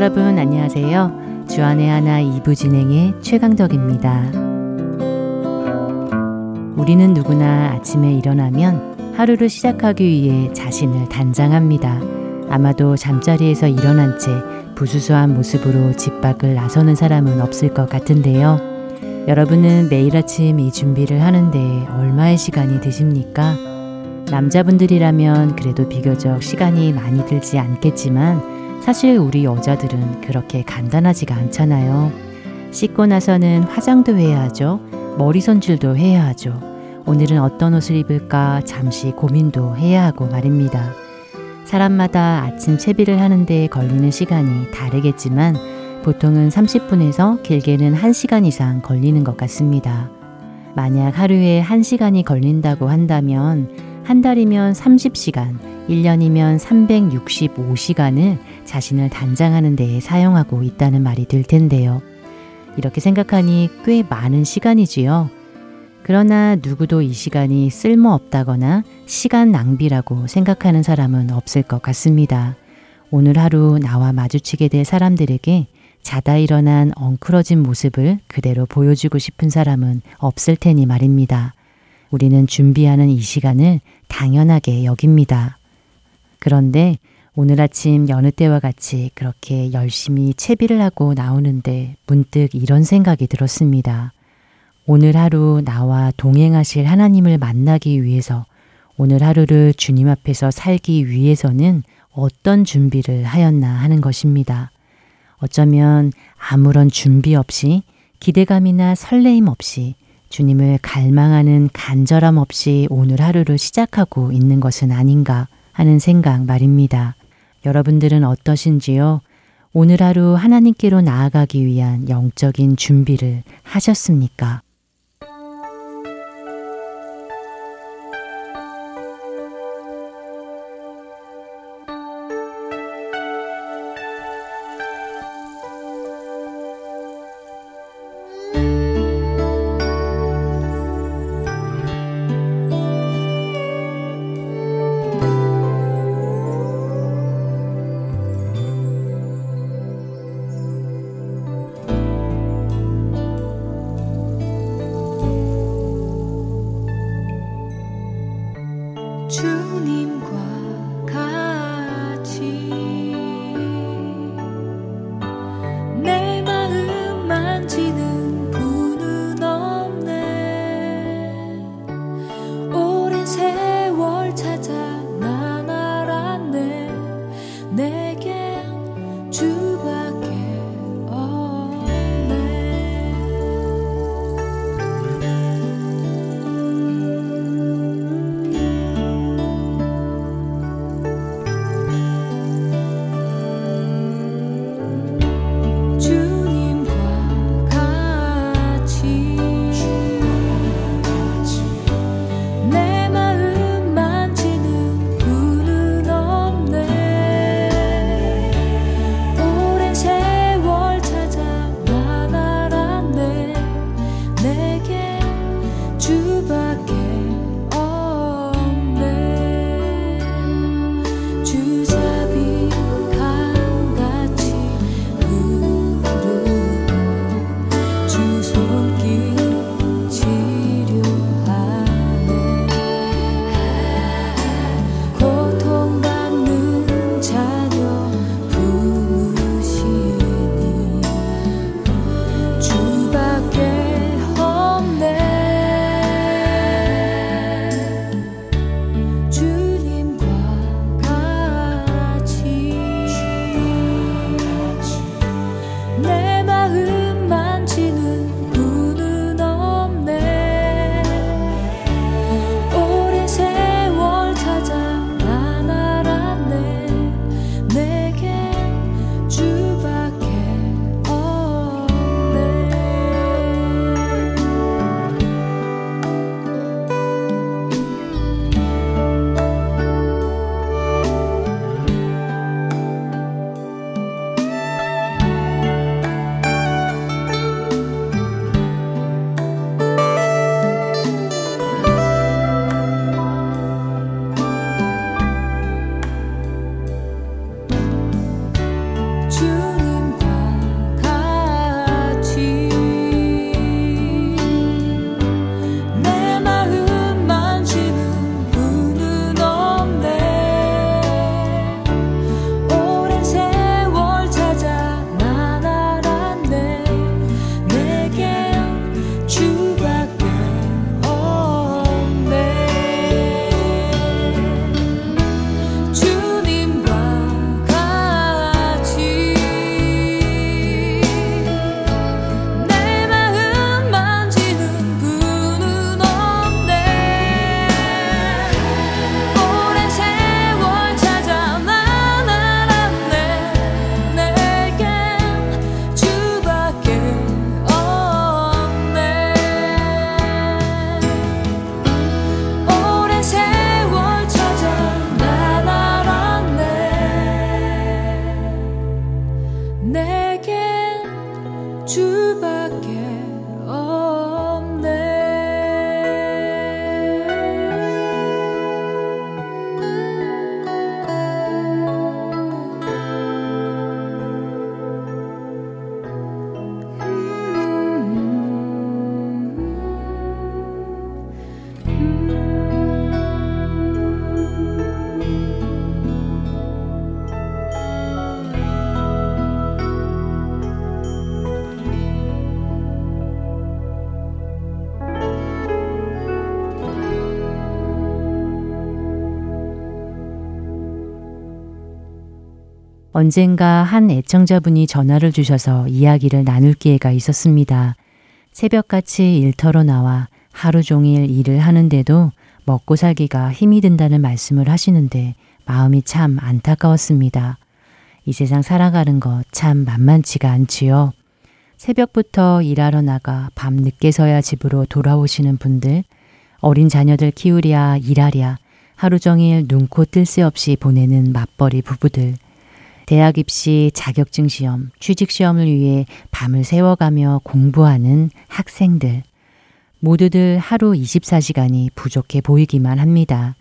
여러분 안녕하세요. 주안의 하나 2부 진행의 최강덕입니다. 우리는 누구나 아침에 일어나면 하루를 시작하기 위해 자신을 단장합니다. 아마도 잠자리에서 일어난 채 부수수한 모습으로 집 밖을 나서는 사람은 없을 것 같은데요. 여러분은 매일 아침 이 준비를 하는데 얼마의 시간이 드십니까? 남자분들이라면 그래도 비교적 시간이 많이 들지 않겠지만 사실 우리 여자들은 그렇게 간단하지가 않잖아요. 씻고 나서는 화장도 해야 하죠. 머리 손질도 해야 하죠. 오늘은 어떤 옷을 입을까 잠시 고민도 해야 하고 말입니다. 사람마다 아침 채비를 하는데 걸리는 시간이 다르겠지만 보통은 30분에서 길게는 1시간 이상 걸리는 것 같습니다. 만약 하루에 1시간이 걸린다고 한다면 한 달이면 30시간, 1년이면 365시간을 자신을 단장하는 데에 사용하고 있다는 말이 들 텐데요. 이렇게 생각하니 꽤 많은 시간이지요. 그러나 누구도 이 시간이 쓸모없다거나 시간 낭비라고 생각하는 사람은 없을 것 같습니다. 오늘 하루 나와 마주치게 될 사람들에게 자다 일어난 엉클어진 모습을 그대로 보여주고 싶은 사람은 없을 테니 말입니다. 우리는 준비하는 이 시간을 당연하게 여깁니다. 그런데 오늘 아침 여느 때와 같이 그렇게 열심히 채비를 하고 나오는데 문득 이런 생각이 들었습니다. 오늘 하루 나와 동행하실 하나님을 만나기 위해서 오늘 하루를 주님 앞에서 살기 위해서는 어떤 준비를 하였나 하는 것입니다. 어쩌면 아무런 준비 없이 기대감이나 설레임 없이 주님을 갈망하는 간절함 없이 오늘 하루를 시작하고 있는 것은 아닌가 하는 생각 말입니다. 여러분들은 어떠신지요? 오늘 하루 하나님께로 나아가기 위한 영적인 준비를 하셨습니까? 언젠가 한 애청자분이 전화를 주셔서 이야기를 나눌 기회가 있었습니다. 새벽같이 일터로 나와 하루 종일 일을 하는데도 먹고 살기가 힘이 든다는 말씀을 하시는데 마음이 참 안타까웠습니다. 이 세상 살아가는 것 참 만만치가 않지요. 새벽부터 일하러 나가 밤 늦게서야 집으로 돌아오시는 분들, 어린 자녀들 키우랴 일하랴 하루 종일 눈코 뜰 새 없이 보내는 맞벌이 부부들, 대학 입시 자격증 시험, 취직 시험을 위해 밤을 새워가며 공부하는 학생들. 모두들 하루 24시간이 부족해 보이기만 합니다.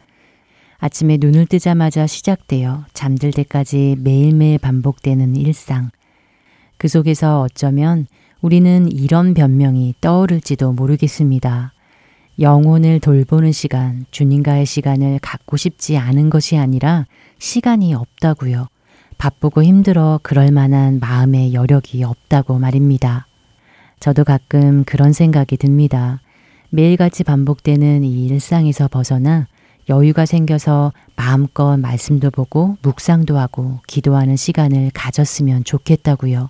아침에 눈을 뜨자마자 시작되어 잠들 때까지 매일매일 반복되는 일상. 그 속에서 어쩌면 우리는 이런 변명이 떠오를지도 모르겠습니다. 영혼을 돌보는 시간, 주님과의 시간을 갖고 싶지 않은 것이 아니라 시간이 없다고요. 바쁘고 힘들어 그럴 만한 마음의 여력이 없다고 말입니다. 저도 가끔 그런 생각이 듭니다. 매일같이 반복되는 이 일상에서 벗어나 여유가 생겨서 마음껏 말씀도 보고 묵상도 하고 기도하는 시간을 가졌으면 좋겠다고요.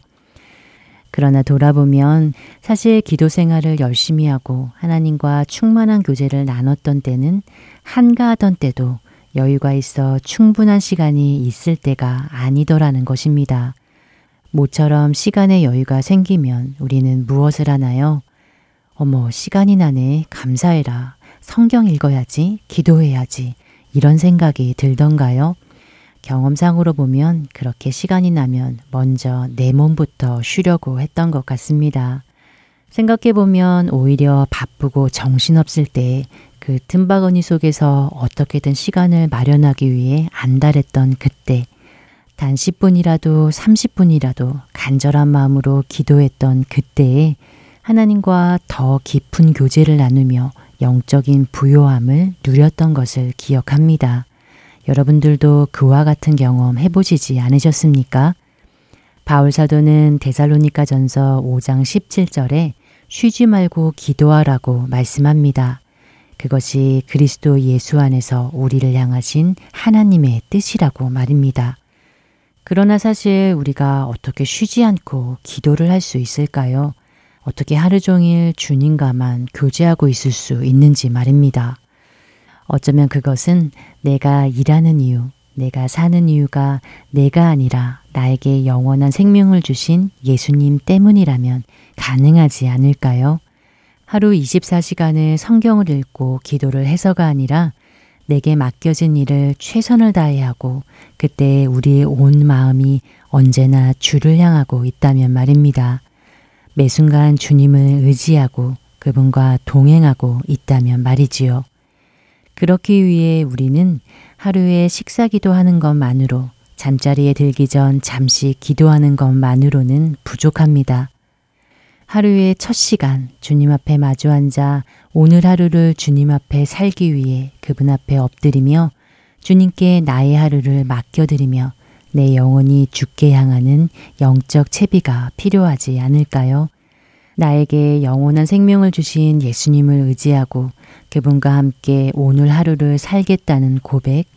그러나 돌아보면 사실 기도 생활을 열심히 하고 하나님과 충만한 교제를 나눴던 때는 한가하던 때도 여유가 있어 충분한 시간이 있을 때가 아니더라는 것입니다. 모처럼 시간의 여유가 생기면 우리는 무엇을 하나요? 어머, 시간이 나네. 감사해라. 성경 읽어야지. 기도해야지. 이런 생각이 들던가요? 경험상으로 보면 그렇게 시간이 나면 먼저 내 몸부터 쉬려고 했던 것 같습니다. 생각해보면 오히려 바쁘고 정신없을 때 그 틈바구니 속에서 어떻게든 시간을 마련하기 위해 안달했던 그때, 단 10분이라도 30분이라도 간절한 마음으로 기도했던 그때에 하나님과 더 깊은 교제를 나누며 영적인 부요함을 누렸던 것을 기억합니다. 여러분들도 그와 같은 경험 해보시지 않으셨습니까? 바울 사도는 데살로니가 전서 5장 17절에 쉬지 말고 기도하라고 말씀합니다. 그것이 그리스도 예수 안에서 우리를 향하신 하나님의 뜻이라고 말입니다. 그러나 사실 우리가 어떻게 쉬지 않고 기도를 할 수 있을까요? 어떻게 하루 종일 주님과만 교제하고 있을 수 있는지 말입니다. 어쩌면 그것은 내가 일하는 이유, 내가 사는 이유가 내가 아니라 나에게 영원한 생명을 주신 예수님 때문이라면 가능하지 않을까요? 하루 24시간을 성경을 읽고 기도를 해서가 아니라 내게 맡겨진 일을 최선을 다해 하고 그때 우리의 온 마음이 언제나 주를 향하고 있다면 말입니다. 매 순간 주님을 의지하고 그분과 동행하고 있다면 말이지요. 그렇기 위해 우리는 하루에 식사 기도하는 것만으로 잠자리에 들기 전 잠시 기도하는 것만으로는 부족합니다. 하루의 첫 시간 주님 앞에 마주 앉아 오늘 하루를 주님 앞에 살기 위해 그분 앞에 엎드리며 주님께 나의 하루를 맡겨드리며 내 영혼이 죽게 향하는 영적 채비가 필요하지 않을까요? 나에게 영원한 생명을 주신 예수님을 의지하고 그분과 함께 오늘 하루를 살겠다는 고백,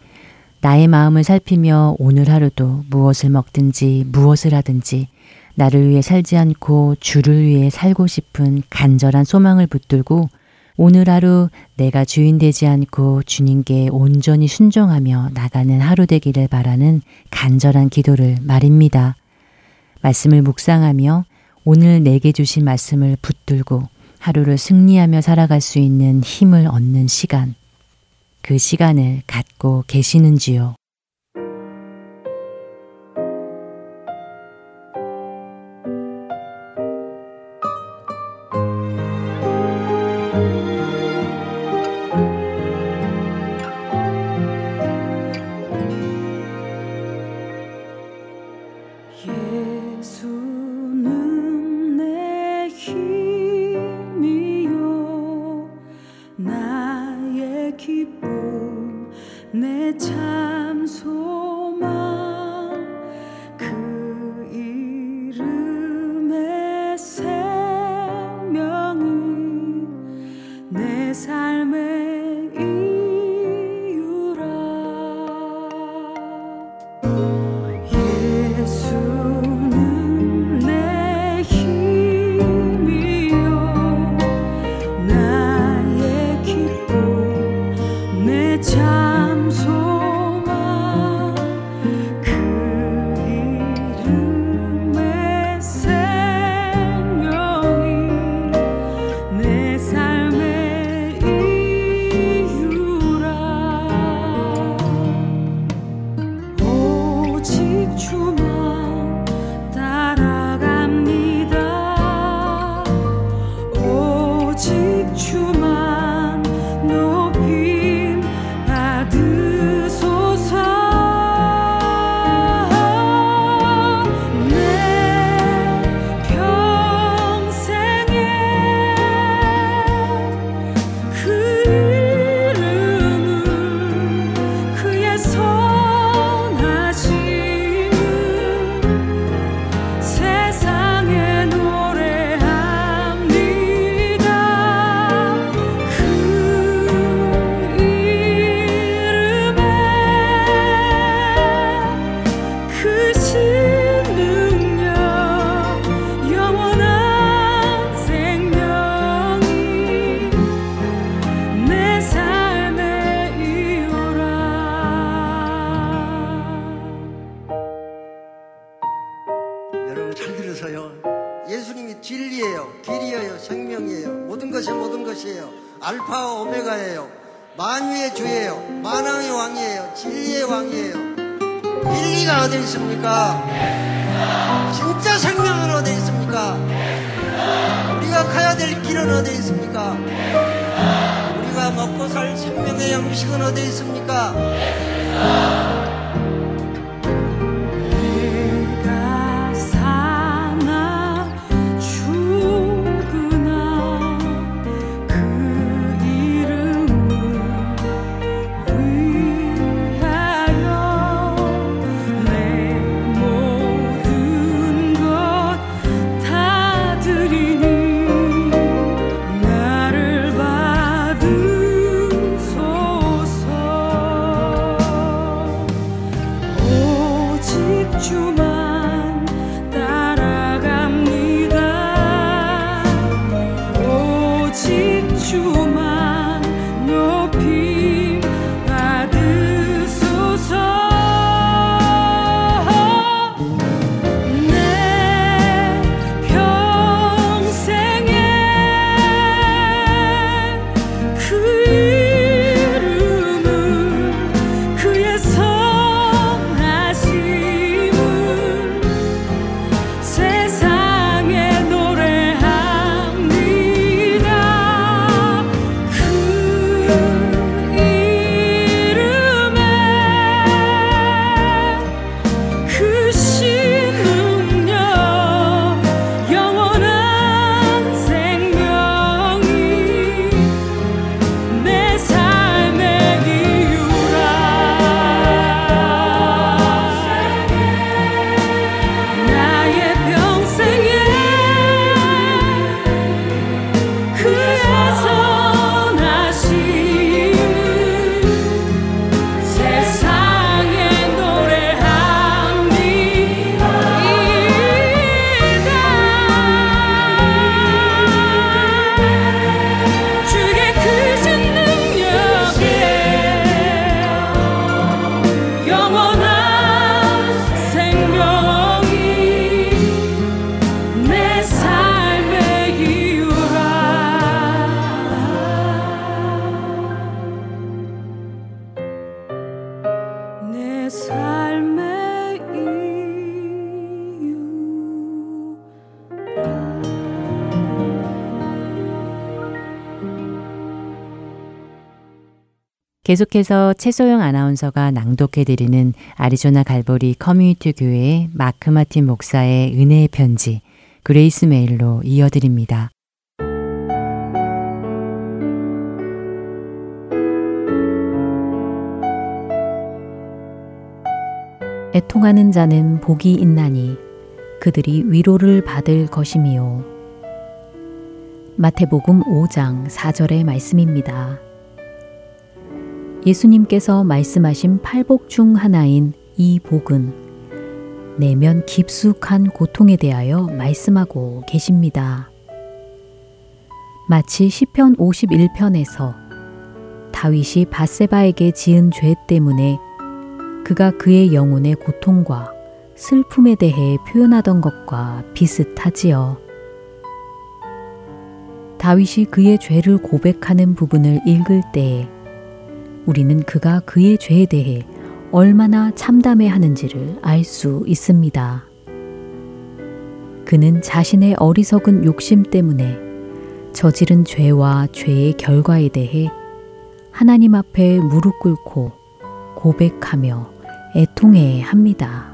나의 마음을 살피며 오늘 하루도 무엇을 먹든지 무엇을 하든지 나를 위해 살지 않고 주를 위해 살고 싶은 간절한 소망을 붙들고 오늘 하루 내가 주인 되지 않고 주님께 온전히 순종하며 나가는 하루 되기를 바라는 간절한 기도를 말입니다. 말씀을 묵상하며 오늘 내게 주신 말씀을 붙들고 하루를 승리하며 살아갈 수 있는 힘을 얻는 시간. 그 시간을 갖고 계시는지요? 出门。 계속해서 최소영 아나운서가 낭독해드리는 아리조나 갈보리 커뮤니티 교회의 마크 마틴 목사의 은혜의 편지 Grace Mail로 이어드립니다. 애통하는 자는 복이 있나니 그들이 위로를 받을 것임이요. 마태복음 5장 4절의 말씀입니다. 예수님께서 말씀하신 팔복 중 하나인 이 복은 내면 깊숙한 고통에 대하여 말씀하고 계십니다. 마치 시편 51편에서 다윗이 바세바에게 지은 죄 때문에 그가 그의 영혼의 고통과 슬픔에 대해 표현하던 것과 비슷하지요. 다윗이 그의 죄를 고백하는 부분을 읽을 때에 우리는 그가 그의 죄에 대해 얼마나 참담해 하는지를 알 수 있습니다. 그는 자신의 어리석은 욕심 때문에 저지른 죄와 죄의 결과에 대해 하나님 앞에 무릎 꿇고 고백하며 애통해 합니다.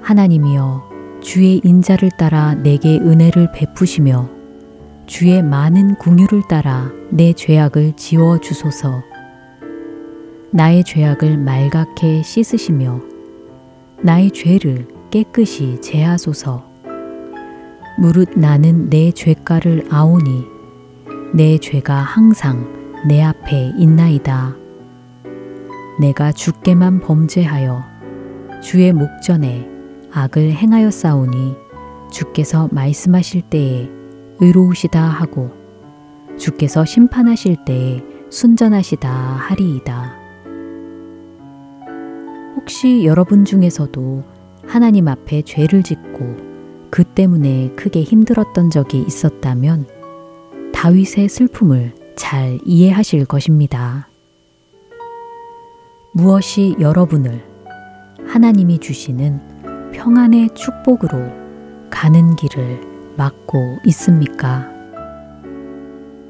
하나님이여 주의 인자를 따라 내게 은혜를 베푸시며 주의 많은 궁유를 따라 내 죄악을 지워 주소서. 나의 죄악을 말갛게 씻으시며 나의 죄를 깨끗이 제하소서. 무릇 나는 내 죄가를 아오니 내 죄가 항상 내 앞에 있나이다. 내가 주께만 범죄하여 주의 목전에 악을 행하여 싸우니 주께서 말씀하실 때에 의로우시다 하고 주께서 심판하실 때에 순전하시다 하리이다. 혹시 여러분 중에서도 하나님 앞에 죄를 짓고 그 때문에 크게 힘들었던 적이 있었다면 다윗의 슬픔을 잘 이해하실 것입니다. 무엇이 여러분을 하나님이 주시는 평안의 축복으로 가는 길을 막고 있습니까?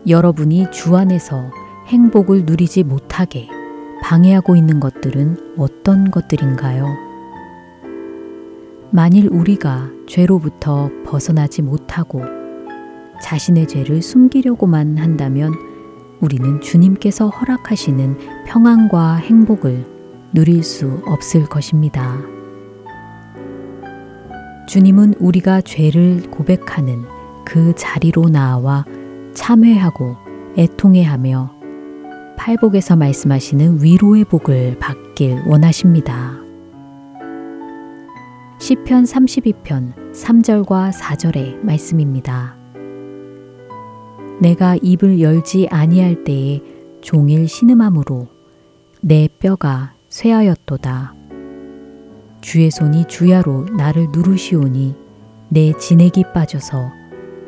여러분이 주 안에서 행복을 누리지 못하게 방해하고 있는 것들은 어떤 것들인가요? 만일 우리가 죄로부터 벗어나지 못하고 자신의 죄를 숨기려고만 한다면 우리는 주님께서 허락하시는 평안과 행복을 누릴 수 없을 것입니다. 주님은 우리가 죄를 고백하는 그 자리로 나와 참회하고 애통해하며 팔복에서 말씀하시는 위로의 복을 받길 원하십니다. 시편 32편 3절과 4절의 말씀입니다. 내가 입을 열지 아니할 때에 종일 신음함으로 내 뼈가 쇠하였도다. 주의 손이 주야로 나를 누르시오니 내 진액이 빠져서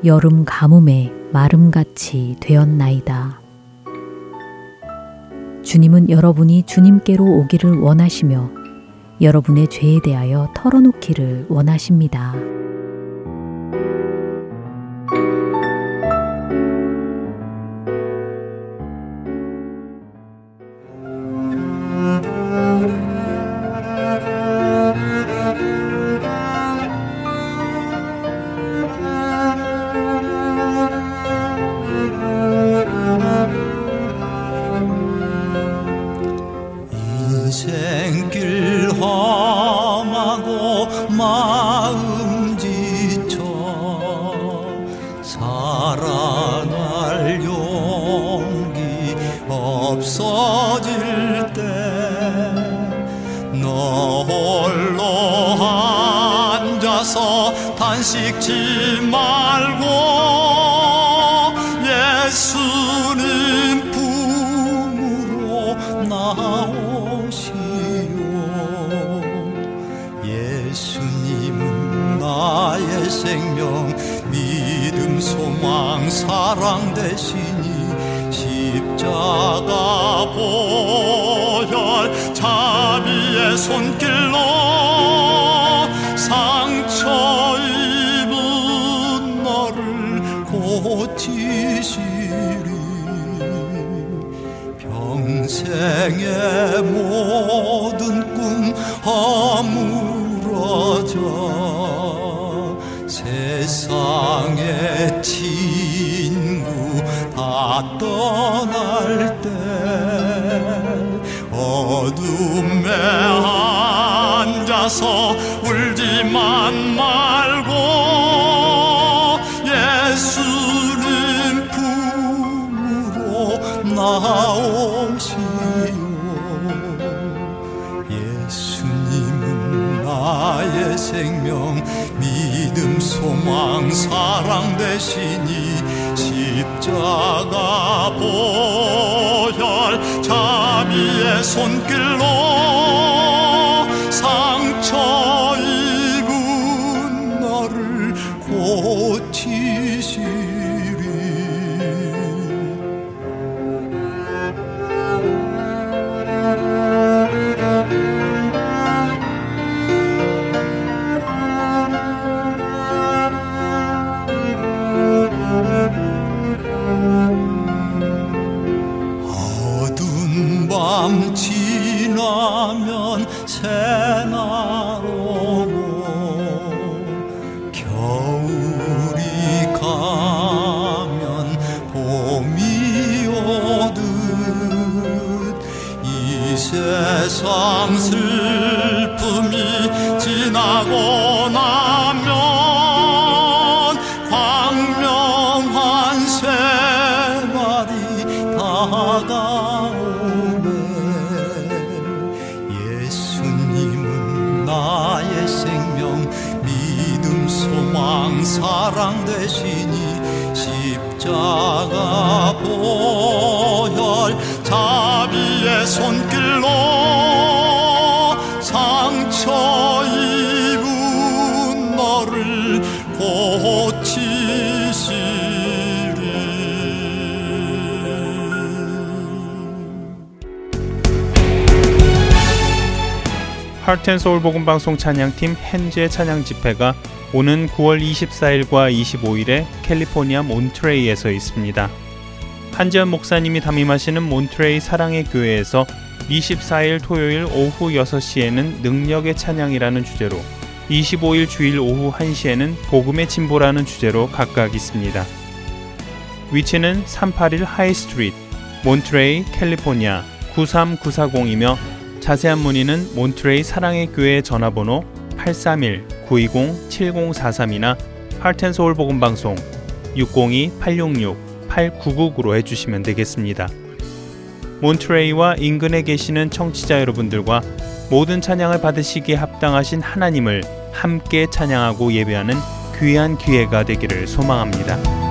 여름 가뭄에 마름같이 되었나이다. 주님은 여러분이 주님께로 오기를 원하시며 여러분의 죄에 대하여 털어놓기를 원하십니다. 없어질 때 너 홀로 앉아서 단식지 말고 예수님 품으로 나오시오. 예수님은 나의 생명 믿음 소망 사랑 되시 oh Chicago. 지나면 새날 오고 겨울이 가면 봄이 오듯 이 세상 Heart and Soul 복음방송 찬양팀 hen제 찬양 집회가 오는 9월 24일과 25일에 캘리포니아 몬트레이에서 있습니다. 한지연 목사님이 담임하시는 몬트레이 사랑의 교회에서 24일 토요일 오후 6시에는 능력의 찬양이라는 주제로 25일 주일 오후 1시에는 복음의 진보라는 주제로 각각 있습니다. 위치는 381 High Street, 몬트레이, 캘리포니아 93940이며 자세한 문의는 몬트레이 사랑의 교회 전화번호 831-920-7043이나 하트앤서울 복음방송 602-866-8999로 해주시면 되겠습니다. 몬트레이와 인근에 계시는 청취자 여러분들과 모든 찬양을 받으시기에 합당하신 하나님을 함께 찬양하고 예배하는 귀한 기회가 되기를 소망합니다.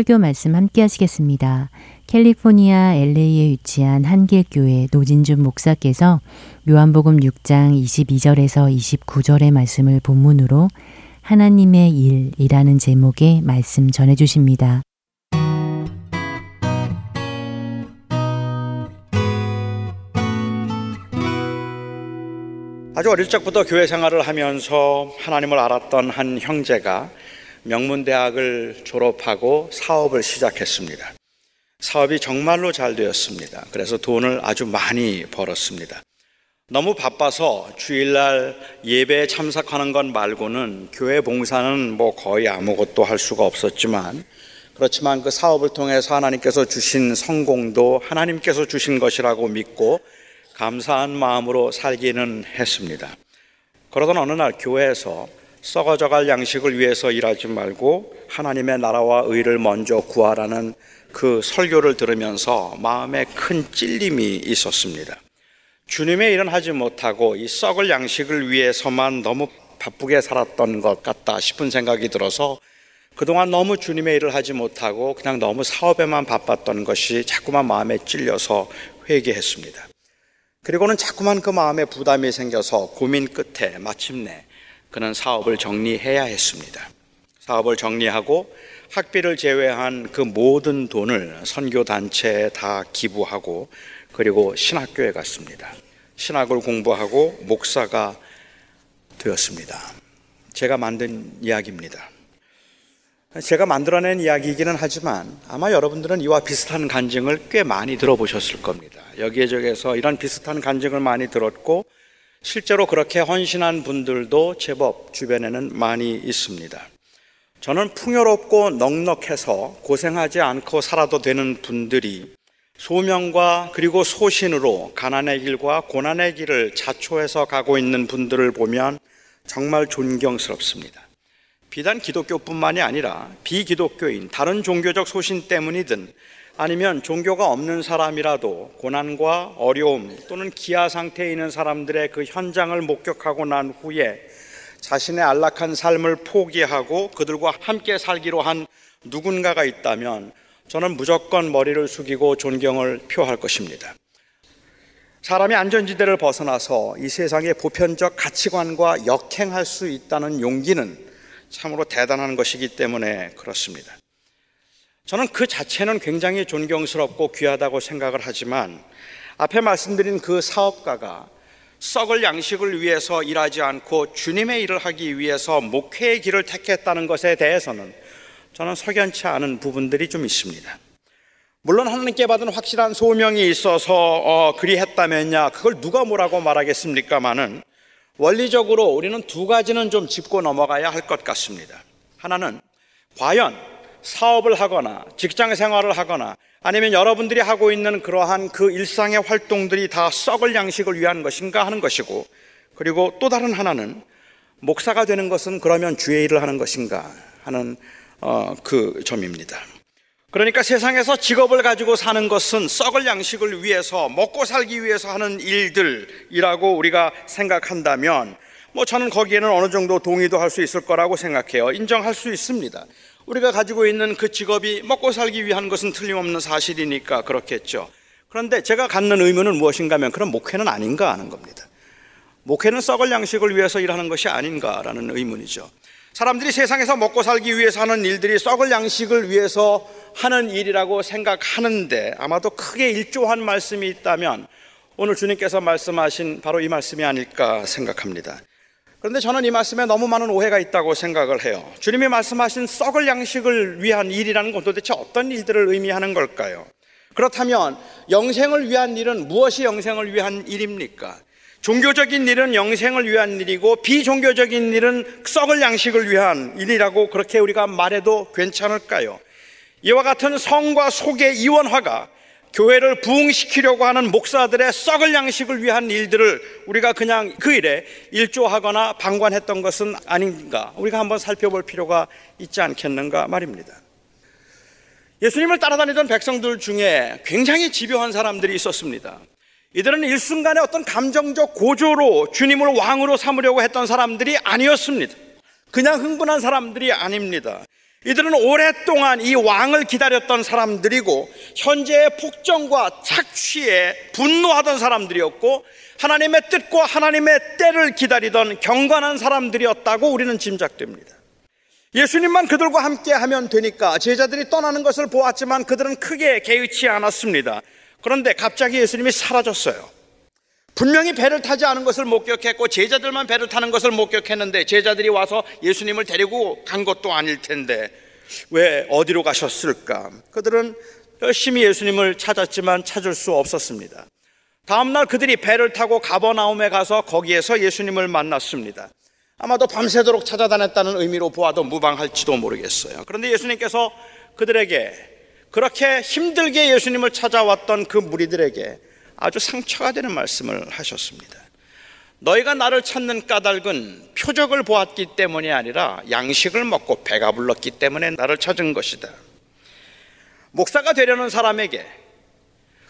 설교 말씀 함께 하시겠습니다. 캘리포니아 LA에 위치한 한길교회 노진준 목사께서 요한복음 6장 22절에서 29절의 말씀을 본문으로 하나님의 일이라는 제목의 말씀 전해 주십니다. 아주 어릴 적부터 교회 생활을 하면서 하나님을 알았던 한 형제가 명문대학을 졸업하고 사업을 시작했습니다. 사업이 정말로 잘 되었습니다. 그래서 돈을 아주 많이 벌었습니다. 너무 바빠서 주일날 예배에 참석하는 것 말고는 교회 봉사는 뭐 거의 아무것도 할 수가 없었지만 그렇지만 그 사업을 통해서 하나님께서 주신 성공도 하나님께서 주신 것이라고 믿고 감사한 마음으로 살기는 했습니다. 그러던 어느 날 교회에서 썩어져갈 양식을 위해서 일하지 말고 하나님의 나라와 의를 먼저 구하라는 그 설교를 들으면서 마음에 큰 찔림이 있었습니다. 주님의 일은 하지 못하고 이 썩을 양식을 위해서만 너무 바쁘게 살았던 것 같다 싶은 생각이 들어서 그동안 너무 주님의 일을 하지 못하고 그냥 너무 사업에만 바빴던 것이 자꾸만 마음에 찔려서 회개했습니다. 그리고는 자꾸만 그 마음에 부담이 생겨서 고민 끝에 마침내 그는 사업을 정리해야 했습니다. 사업을 정리하고 학비를 제외한 그 모든 돈을 선교 단체에 다 기부하고 그리고 신학교에 갔습니다. 신학을 공부하고 목사가 되었습니다. 제가 만든 이야기입니다. 제가 만들어낸 이야기이기는 하지만 아마 여러분들은 이와 비슷한 간증을 꽤 많이 들어보셨을 겁니다. 여기저기에서 이런 비슷한 간증을 많이 들었고 실제로 그렇게 헌신한 분들도 제법 주변에는 많이 있습니다. 저는 풍요롭고 넉넉해서 고생하지 않고 살아도 되는 분들이 소명과 그리고 소신으로 가난의 길과 고난의 길을 자초해서 가고 있는 분들을 보면 정말 존경스럽습니다. 비단 기독교뿐만이 아니라 비기독교인 다른 종교적 소신 때문이든 아니면 종교가 없는 사람이라도 고난과 어려움 또는 기아 상태에 있는 사람들의 그 현장을 목격하고 난 후에 자신의 안락한 삶을 포기하고 그들과 함께 살기로 한 누군가가 있다면 저는 무조건 머리를 숙이고 존경을 표할 것입니다. 사람이 안전지대를 벗어나서 이 세상의 보편적 가치관과 역행할 수 있다는 용기는 참으로 대단한 것이기 때문에 그렇습니다. 저는 그 자체는 굉장히 존경스럽고 귀하다고 생각을 하지만 앞에 말씀드린 그 사업가가 썩을 양식을 위해서 일하지 않고 주님의 일을 하기 위해서 목회의 길을 택했다는 것에 대해서는 저는 석연치 않은 부분들이 좀 있습니다. 물론 하나님께 받은 확실한 소명이 있어서 어, 그리했다면야 그걸 누가 뭐라고 말하겠습니까마는 원리적으로 우리는 두 가지는 좀 짚고 넘어가야 할 것 같습니다. 하나는 과연 사업을 하거나 직장 생활을 하거나 아니면 여러분들이 하고 있는 그러한 그 일상의 활동들이 다 썩을 양식을 위한 것인가 하는 것이고 그리고 또 다른 하나는 목사가 되는 것은 그러면 주의 일을 하는 것인가 하는 어, 그 점입니다. 그러니까 세상에서 직업을 가지고 사는 것은 썩을 양식을 위해서 먹고 살기 위해서 하는 일들이라고 우리가 생각한다면 뭐 저는 거기에는 어느 정도 동의도 할 수 있을 거라고 생각해요. 인정할 수 있습니다. 우리가 가지고 있는 그 직업이 먹고 살기 위한 것은 틀림없는 사실이니까 그렇겠죠. 그런데 제가 갖는 의문은 무엇인가 하면 그럼 목회는 아닌가 하는 겁니다. 목회는 썩을 양식을 위해서 일하는 것이 아닌가라는 의문이죠. 사람들이 세상에서 먹고 살기 위해서 하는 일들이 썩을 양식을 위해서 하는 일이라고 생각하는데 아마도 크게 일조한 말씀이 있다면 오늘 주님께서 말씀하신 바로 이 말씀이 아닐까 생각합니다. 그런데 저는 이 말씀에 너무 많은 오해가 있다고 생각을 해요. 주님이 말씀하신 썩을 양식을 위한 일이라는 건 도대체 어떤 일들을 의미하는 걸까요? 그렇다면 영생을 위한 일은 무엇이 영생을 위한 일입니까? 종교적인 일은 영생을 위한 일이고 비종교적인 일은 썩을 양식을 위한 일이라고 그렇게 우리가 말해도 괜찮을까요? 이와 같은 성과 속의 이원화가 교회를 부흥시키려고 하는 목사들의 썩을 양식을 위한 일들을 우리가 그냥 그 일에 일조하거나 방관했던 것은 아닌가 우리가 한번 살펴볼 필요가 있지 않겠는가 말입니다. 예수님을 따라다니던 백성들 중에 굉장히 집요한 사람들이 있었습니다. 이들은 일순간에 어떤 감정적 고조로 주님을 왕으로 삼으려고 했던 사람들이 아니었습니다. 그냥 흥분한 사람들이 아닙니다. 이들은 오랫동안 이 왕을 기다렸던 사람들이고 현재의 폭정과 착취에 분노하던 사람들이었고 하나님의 뜻과 하나님의 때를 기다리던 경건한 사람들이었다고 우리는 짐작됩니다. 예수님만 그들과 함께 하면 되니까 제자들이 떠나는 것을 보았지만 그들은 크게 개의치 않았습니다. 그런데 갑자기 예수님이 사라졌어요. 분명히 배를 타지 않은 것을 목격했고 제자들만 배를 타는 것을 목격했는데 제자들이 와서 예수님을 데리고 간 것도 아닐 텐데 왜 어디로 가셨을까? 그들은 열심히 예수님을 찾았지만 찾을 수 없었습니다. 다음날 그들이 배를 타고 가버나움에 가서 거기에서 예수님을 만났습니다. 아마도 밤새도록 찾아다녔다는 의미로 보아도 무방할지도 모르겠어요. 그런데 예수님께서 그들에게 그렇게 힘들게 예수님을 찾아왔던 그 무리들에게 아주 상처가 되는 말씀을 하셨습니다. 너희가 나를 찾는 까닭은 표적을 보았기 때문이 아니라 양식을 먹고 배가 불렀기 때문에 나를 찾은 것이다. 목사가 되려는 사람에게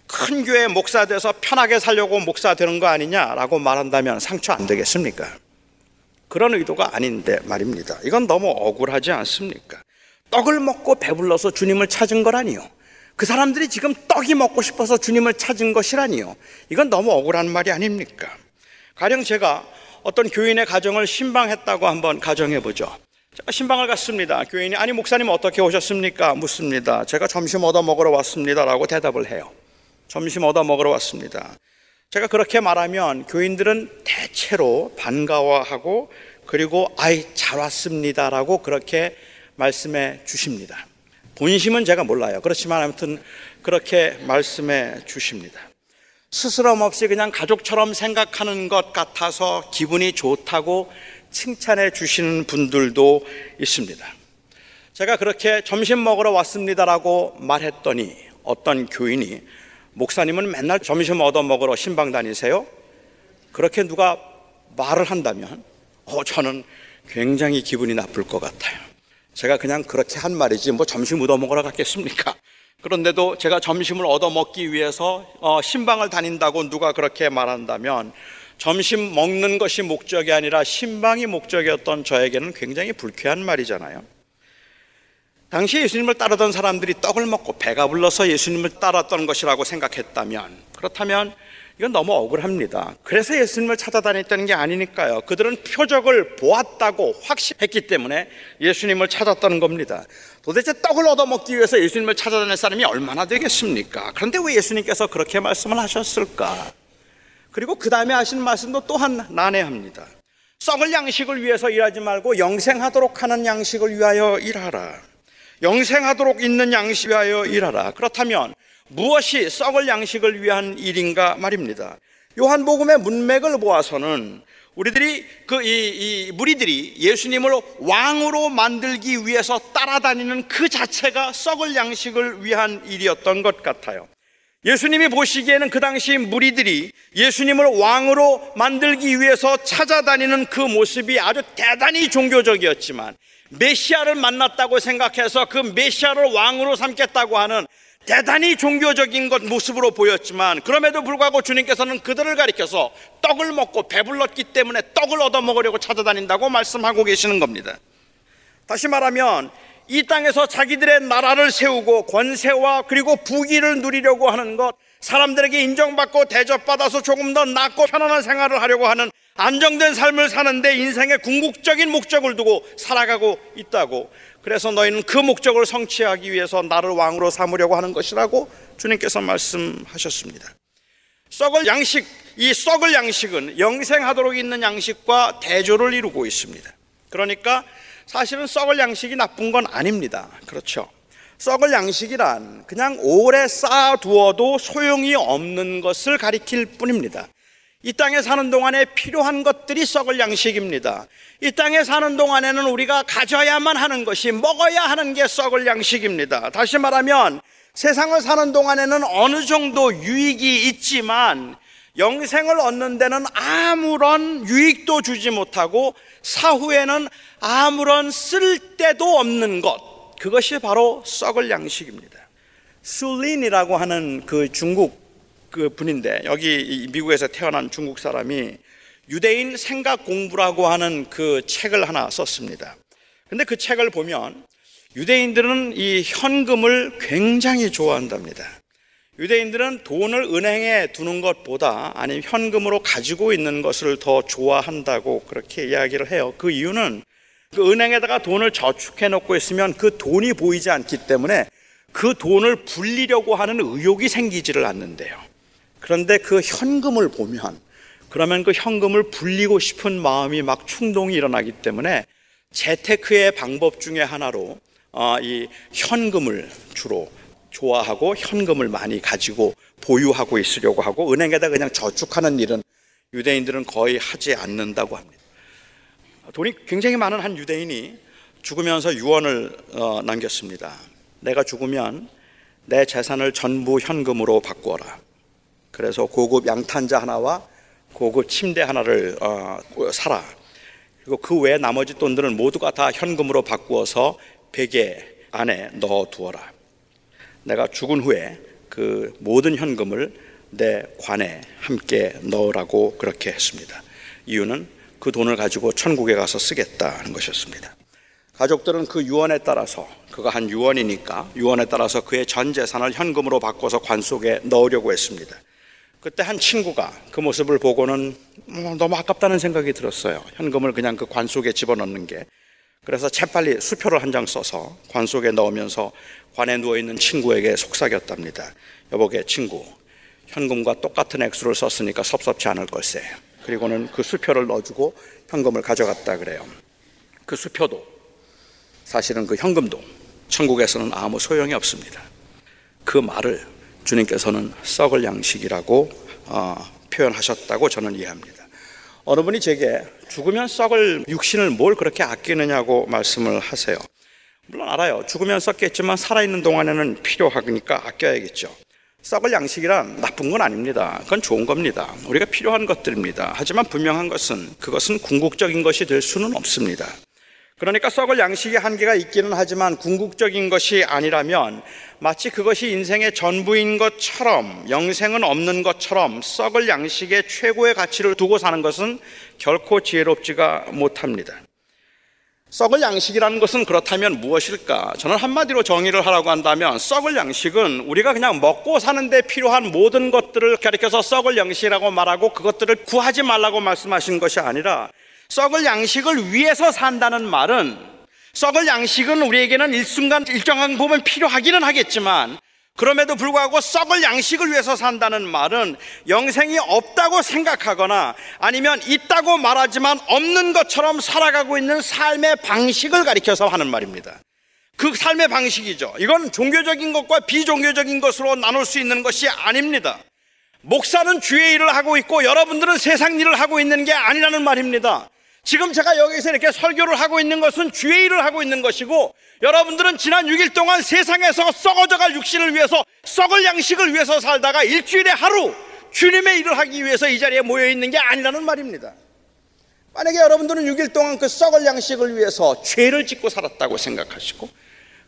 큰 교회 목사 돼서 편하게 살려고 목사 되는 거 아니냐라고 말한다면 상처 안 되겠습니까? 그런 의도가 아닌데 말입니다. 이건 너무 억울하지 않습니까? 떡을 먹고 배불러서 주님을 찾은 거라니요. 그 사람들이 지금 떡이 먹고 싶어서 주님을 찾은 것이라니요. 이건 너무 억울한 말이 아닙니까? 가령 제가 어떤 교인의 가정을 신방했다고 한번 가정해 보죠. 제가 신방을 갔습니다. 교인이 아니 목사님 어떻게 오셨습니까? 묻습니다. 제가 점심 얻어 먹으러 왔습니다라고 대답을 해요. 점심 얻어 먹으러 왔습니다. 제가 그렇게 말하면 교인들은 대체로 반가워하고 그리고 아이 잘 왔습니다라고 그렇게 말씀해 주십니다. 본심은 제가 몰라요. 그렇지만 아무튼 그렇게 말씀해 주십니다. 스스럼 없이 그냥 가족처럼 생각하는 것 같아서 기분이 좋다고 칭찬해 주시는 분들도 있습니다. 제가 그렇게 점심 먹으러 왔습니다라고 말했더니 어떤 교인이 목사님은 맨날 점심 얻어 먹으러 신방 다니세요? 그렇게 누가 말을 한다면 어, 저는 굉장히 기분이 나쁠 것 같아요. 제가 그냥 그렇게 한 말이지 뭐 점심 얻어 먹으러 갔겠습니까? 그런데도 제가 점심을 얻어 먹기 위해서 어, 신방을 다닌다고 누가 그렇게 말한다면 점심 먹는 것이 목적이 아니라 신방이 목적이었던 저에게는 굉장히 불쾌한 말이잖아요. 당시 예수님을 따르던 사람들이 떡을 먹고 배가 불러서 예수님을 따랐던 것이라고 생각했다면 그렇다면 이건 너무 억울합니다. 그래서 예수님을 찾아다녔다는 게 아니니까요. 그들은 표적을 보았다고 확신했기 때문에 예수님을 찾았다는 겁니다. 도대체 떡을 얻어먹기 위해서 예수님을 찾아다닐 사람이 얼마나 되겠습니까? 그런데 왜 예수님께서 그렇게 말씀을 하셨을까? 그리고 그 다음에 하신 말씀도 또한 난해합니다. 썩을 양식을 위해서 일하지 말고 영생하도록 하는 양식을 위하여 일하라. 영생하도록 있는 양식 위하여 일하라. 그렇다면 무엇이 썩을 양식을 위한 일인가 말입니다. 요한복음의 문맥을 보아서는 우리들이 그 이 이 무리들이 예수님을 왕으로 만들기 위해서 따라다니는 그 자체가 썩을 양식을 위한 일이었던 것 같아요. 예수님이 보시기에는 그 당시 무리들이 예수님을 왕으로 만들기 위해서 찾아다니는 그 모습이 아주 대단히 종교적이었지만 메시아를 만났다고 생각해서 그 메시아를 왕으로 삼겠다고 하는 대단히 종교적인 것 모습으로 보였지만 그럼에도 불구하고 주님께서는 그들을 가리켜서 떡을 먹고 배불렀기 때문에 떡을 얻어 먹으려고 찾아다닌다고 말씀하고 계시는 겁니다. 다시 말하면 이 땅에서 자기들의 나라를 세우고 권세와 그리고 부귀를 누리려고 하는 것, 사람들에게 인정받고 대접받아서 조금 더 낫고 편안한 생활을 하려고 하는 안정된 삶을 사는데 인생의 궁극적인 목적을 두고 살아가고 있다고. 그래서 너희는 그 목적을 성취하기 위해서 나를 왕으로 삼으려고 하는 것이라고 주님께서 말씀하셨습니다. 썩을 양식, 이 썩을 양식은 영생하도록 있는 양식과 대조를 이루고 있습니다. 그러니까 사실은 썩을 양식이 나쁜 건 아닙니다. 그렇죠. 썩을 양식이란 그냥 오래 쌓아두어도 소용이 없는 것을 가리킬 뿐입니다. 이 땅에 사는 동안에 필요한 것들이 썩을 양식입니다. 이 땅에 사는 동안에는 우리가 가져야만 하는 것이 먹어야 하는 게 썩을 양식입니다. 다시 말하면 세상을 사는 동안에는 어느 정도 유익이 있지만 영생을 얻는 데는 아무런 유익도 주지 못하고 사후에는 아무런 쓸데도 없는 것 그것이 바로 썩을 양식입니다. 술린이라고 하는 그 중국 그 분인데 여기 미국에서 태어난 중국 사람이 유대인 생각 공부라고 하는 그 책을 하나 썼습니다. 근데 그 책을 보면 유대인들은 이 현금을 굉장히 좋아한답니다. 유대인들은 돈을 은행에 두는 것보다 아니면 현금으로 가지고 있는 것을 더 좋아한다고 그렇게 이야기를 해요. 그 이유는 그 은행에다가 돈을 저축해 놓고 있으면 그 돈이 보이지 않기 때문에 그 돈을 불리려고 하는 의욕이 생기지를 않는데요. 그런데 그 현금을 보면 그러면 그 현금을 불리고 싶은 마음이 막 충동이 일어나기 때문에 재테크의 방법 중에 하나로 어, 이 현금을 주로 좋아하고 현금을 많이 가지고 보유하고 있으려고 하고 은행에다 그냥 저축하는 일은 유대인들은 거의 하지 않는다고 합니다. 돈이 굉장히 많은 한 유대인이 죽으면서 유언을 어, 남겼습니다. 내가 죽으면 내 재산을 전부 현금으로 바꾸어라. 그래서 고급 양탄자 하나와 고급 침대 하나를 어, 사라. 그리고 그 외 나머지 돈들은 모두가 다 현금으로 바꾸어서 베개 안에 넣어 두어라. 내가 죽은 후에 그 모든 현금을 내 관에 함께 넣으라고 그렇게 했습니다. 이유는 그 돈을 가지고 천국에 가서 쓰겠다는 것이었습니다. 가족들은 그 유언에 따라서 그가 한 유언이니까 유언에 따라서 그의 전 재산을 현금으로 바꿔서 관 속에 넣으려고 했습니다. 그때 한 친구가 그 모습을 보고는 뭐 너무 아깝다는 생각이 들었어요. 현금을 그냥 그 관 속에 집어넣는 게. 그래서 재빨리 수표를 한 장 써서 관 속에 넣으면서 관에 누워 있는 친구에게 속삭였답니다. 여보게 친구, 현금과 똑같은 액수를 썼으니까 섭섭치 않을 걸세. 그리고는 그 수표를 넣어주고 현금을 가져갔다 그래요. 그 수표도 사실은 그 현금도 천국에서는 아무 소용이 없습니다. 그 말을 주님께서는 썩을 양식이라고 어, 표현하셨다고 저는 이해합니다. 어느 분이 제게 죽으면 썩을 육신을 뭘 그렇게 아끼느냐고 말씀을 하세요. 물론 알아요. 죽으면 썩겠지만 살아있는 동안에는 필요하니까 아껴야겠죠. 썩을 양식이란 나쁜 건 아닙니다. 그건 좋은 겁니다. 우리가 필요한 것들입니다. 하지만 분명한 것은 그것은 궁극적인 것이 될 수는 없습니다. 그러니까 썩을 양식의 한계가 있기는 하지만 궁극적인 것이 아니라면 마치 그것이 인생의 전부인 것처럼 영생은 없는 것처럼 썩을 양식의 최고의 가치를 두고 사는 것은 결코 지혜롭지가 못합니다. 썩을 양식이라는 것은 그렇다면 무엇일까? 저는 한마디로 정의를 하라고 한다면 썩을 양식은 우리가 그냥 먹고 사는데 필요한 모든 것들을 가리켜서 썩을 양식이라고 말하고 그것들을 구하지 말라고 말씀하신 것이 아니라 썩을 양식을 위해서 산다는 말은 썩을 양식은 우리에게는 일순간 일정한 부분 필요하기는 하겠지만 그럼에도 불구하고 썩을 양식을 위해서 산다는 말은 영생이 없다고 생각하거나 아니면 있다고 말하지만 없는 것처럼 살아가고 있는 삶의 방식을 가리켜서 하는 말입니다. 그 삶의 방식이죠. 이건 종교적인 것과 비종교적인 것으로 나눌 수 있는 것이 아닙니다. 목사는 주의 일을 하고 있고 여러분들은 세상 일을 하고 있는 게 아니라는 말입니다. 지금 제가 여기서 이렇게 설교를 하고 있는 것은 주의 일을 하고 있는 것이고 여러분들은 지난 6일 동안 세상에서 썩어져갈 육신을 위해서 썩을 양식을 위해서 살다가 일주일에 하루 주님의 일을 하기 위해서 이 자리에 모여 있는 게 아니라는 말입니다. 만약에 여러분들은 6일 동안 그 썩을 양식을 위해서 죄를 짓고 살았다고 생각하시고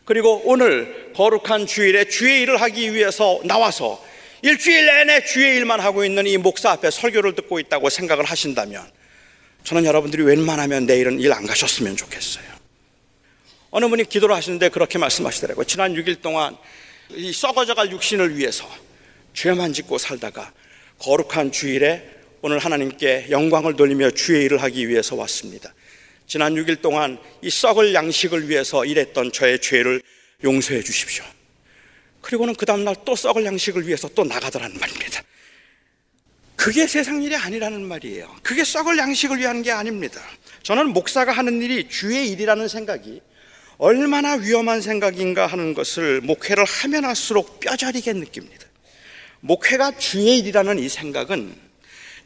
그리고 오늘 거룩한 주일에 주의 일을 하기 위해서 나와서 일주일 내내 주의 일만 하고 있는 이 목사 앞에 설교를 듣고 있다고 생각을 하신다면 저는 여러분들이 웬만하면 내일은 일 안 가셨으면 좋겠어요. 어느 분이 기도를 하시는데 그렇게 말씀하시더라고요. 지난 6일 동안 이 썩어져갈 육신을 위해서 죄만 짓고 살다가 거룩한 주일에 오늘 하나님께 영광을 돌리며 주의 일을 하기 위해서 왔습니다. 지난 6일 동안 이 썩을 양식을 위해서 일했던 저의 죄를 용서해 주십시오. 그리고는 그 다음날 또 썩을 양식을 위해서 또 나가더라는 말입니다. 그게 세상 일이 아니라는 말이에요. 그게 썩을 양식을 위한 게 아닙니다. 저는 목사가 하는 일이 주의 일이라는 생각이 얼마나 위험한 생각인가 하는 것을 목회를 하면 할수록 뼈저리게 느낍니다. 목회가 주의 일이라는 이 생각은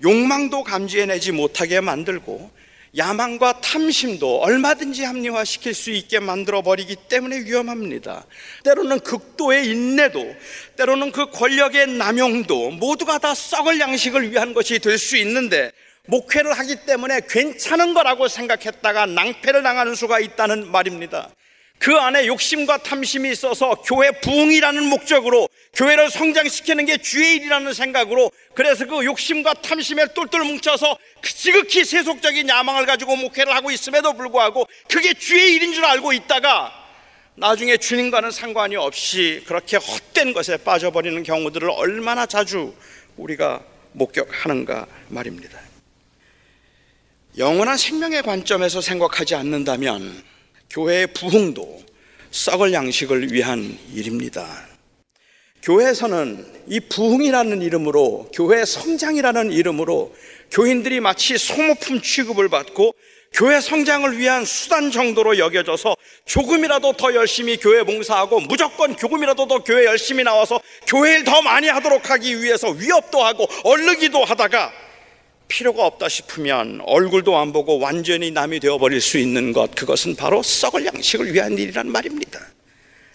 욕망도 감지해내지 못하게 만들고 야망과 탐심도 얼마든지 합리화시킬 수 있게 만들어 버리기 때문에 위험합니다. 때로는 극도의 인내도, 때로는 그 권력의 남용도 모두가 다 썩을 양식을 위한 것이 될 수 있는데 목회를 하기 때문에 괜찮은 거라고 생각했다가 낭패를 당하는 수가 있다는 말입니다. 그 안에 욕심과 탐심이 있어서 교회 부흥이라는 목적으로 교회를 성장시키는 게 주의 일이라는 생각으로 그래서 그 욕심과 탐심에 똘똘 뭉쳐서 지극히 세속적인 야망을 가지고 목회를 하고 있음에도 불구하고 그게 주의 일인 줄 알고 있다가 나중에 주님과는 상관이 없이 그렇게 헛된 것에 빠져버리는 경우들을 얼마나 자주 우리가 목격하는가 말입니다. 영원한 생명의 관점에서 생각하지 않는다면 교회의 부흥도 썩을 양식을 위한 일입니다. 교회에서는 이 부흥이라는 이름으로 교회 성장이라는 이름으로 교인들이 마치 소모품 취급을 받고 교회 성장을 위한 수단 정도로 여겨져서 조금이라도 더 열심히 교회 봉사하고 무조건 조금이라도 더 교회 열심히 나와서 교회를 더 많이 하도록 하기 위해서 위협도 하고 얼르기도 하다가 필요가 없다 싶으면 얼굴도 안 보고 완전히 남이 되어버릴 수 있는 것 그것은 바로 썩을 양식을 위한 일이란 말입니다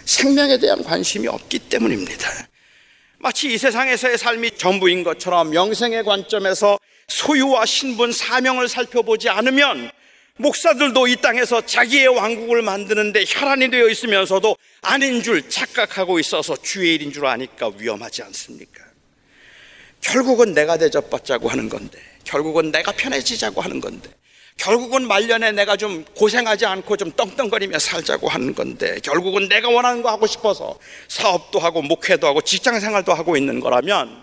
생명에 대한 관심이 없기 때문입니다 마치 이 세상에서의 삶이 전부인 것처럼 영생의 관점에서 소유와 신분, 사명을 살펴보지 않으면 목사들도 이 땅에서 자기의 왕국을 만드는데 혈안이 되어 있으면서도 아닌 줄 착각하고 있어서 주의 일인 줄 아니까 위험하지 않습니까? 결국은 내가 대접받자고 하는 건데 결국은 내가 편해지자고 하는 건데 결국은 말년에 내가 좀 고생하지 않고 좀 떵떵거리며 살자고 하는 건데 결국은 내가 원하는 거 하고 싶어서 사업도 하고 목회도 하고 직장 생활도 하고 있는 거라면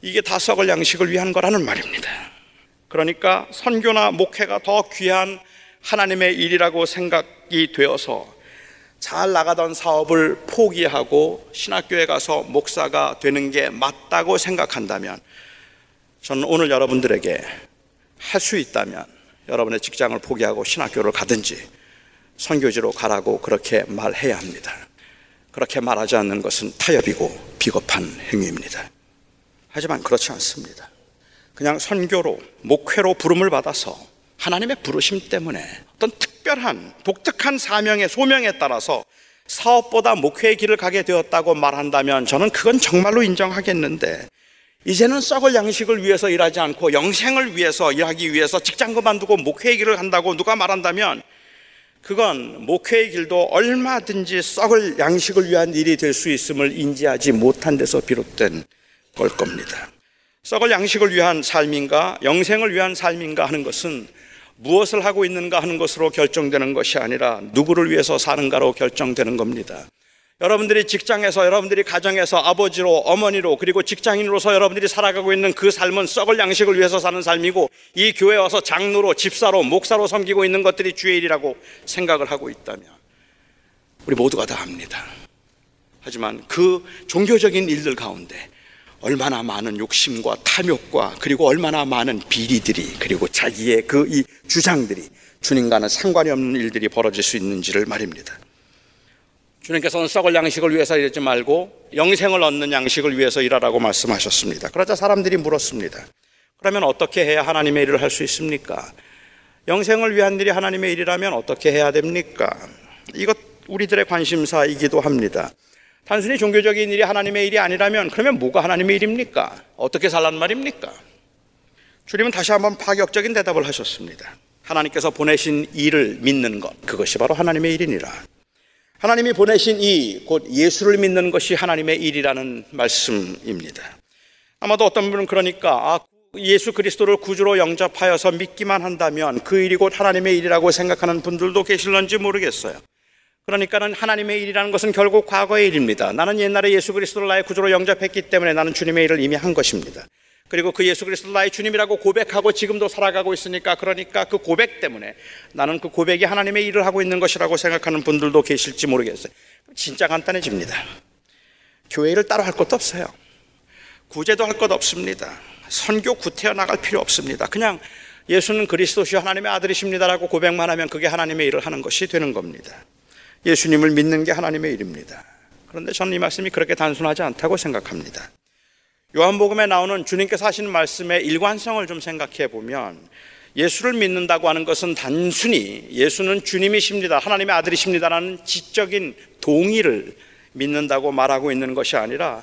이게 다 썩을 양식을 위한 거라는 말입니다. 그러니까 선교나 목회가 더 귀한 하나님의 일이라고 생각이 되어서 잘 나가던 사업을 포기하고 신학교에 가서 목사가 되는 게 맞다고 생각한다면 저는 오늘 여러분들에게 할 수 있다면 여러분의 직장을 포기하고 신학교를 가든지 선교지로 가라고 그렇게 말해야 합니다. 그렇게 말하지 않는 것은 타협이고 비겁한 행위입니다. 하지만 그렇지 않습니다. 그냥 선교로, 목회로 부름을 받아서 하나님의 부르심 때문에 어떤 특별한, 독특한 사명의 소명에 따라서 사업보다 목회의 길을 가게 되었다고 말한다면 저는 그건 정말로 인정하겠는데 이제는 썩을 양식을 위해서 일하지 않고 영생을 위해서 일하기 위해서 직장 그만두고 목회의 길을 간다고 누가 말한다면 그건 목회의 길도 얼마든지 썩을 양식을 위한 일이 될 수 있음을 인지하지 못한 데서 비롯된 걸 겁니다. 썩을 양식을 위한 삶인가, 영생을 위한 삶인가 하는 것은 무엇을 하고 있는가 하는 것으로 결정되는 것이 아니라 누구를 위해서 사는가로 결정되는 겁니다. 여러분들이 직장에서, 여러분들이 가정에서 아버지로, 어머니로, 그리고 직장인으로서 여러분들이 살아가고 있는 그 삶은 썩을 양식을 위해서 사는 삶이고 이 교회에 와서 장로로, 집사로, 목사로 섬기고 있는 것들이 주의 일이라고 생각을 하고 있다면 우리 모두가 다 압니다. 하지만 그 종교적인 일들 가운데 얼마나 많은 욕심과 탐욕과 그리고 얼마나 많은 비리들이 그리고 자기의 그 이 주장들이 주님과는 상관이 없는 일들이 벌어질 수 있는지를 말입니다. 주님께서는 썩을 양식을 위해서 일하지 말고 영생을 얻는 양식을 위해서 일하라고 말씀하셨습니다. 그러자 사람들이 물었습니다. 그러면 어떻게 해야 하나님의 일을 할 수 있습니까? 영생을 위한 일이 하나님의 일이라면 어떻게 해야 됩니까? 이것 우리들의 관심사이기도 합니다. 단순히 종교적인 일이 하나님의 일이 아니라면 그러면 뭐가 하나님의 일입니까? 어떻게 살란 말입니까? 주님은 다시 한번 파격적인 대답을 하셨습니다. 하나님께서 보내신 일을 믿는 것, 그것이 바로 하나님의 일이니라. 하나님이 보내신 이, 곧 예수를 믿는 것이 하나님의 일이라는 말씀입니다. 아마도 어떤 분은 그러니까, 아, 예수 그리스도를 구주로 영접하여서 믿기만 한다면 그 일이 곧 하나님의 일이라고 생각하는 분들도 계실런지 모르겠어요. 그러니까는 하나님의 일이라는 것은 결국 과거의 일입니다. 나는 옛날에 예수 그리스도를 나의 구주로 영접했기 때문에 나는 주님의 일을 이미 한 것입니다. 그리고 그 예수 그리스도 나의 주님이라고 고백하고 지금도 살아가고 있으니까 그러니까 그 고백 때문에 나는 그 고백이 하나님의 일을 하고 있는 것이라고 생각하는 분들도 계실지 모르겠어요. 진짜 간단해집니다. 교회를 따로 할 것도 없어요. 구제도 할 것 없습니다. 선교 구태여 나갈 필요 없습니다. 그냥 예수는 그리스도시요 하나님의 아들이십니다라고 고백만 하면 그게 하나님의 일을 하는 것이 되는 겁니다. 예수님을 믿는 게 하나님의 일입니다. 그런데 저는 이 말씀이 그렇게 단순하지 않다고 생각합니다. 요한복음에 나오는 주님께서 하신 말씀의 일관성을 좀 생각해 보면 예수를 믿는다고 하는 것은 단순히 예수는 주님이십니다. 하나님의 아들이십니다라는 지적인 동의를 믿는다고 말하고 있는 것이 아니라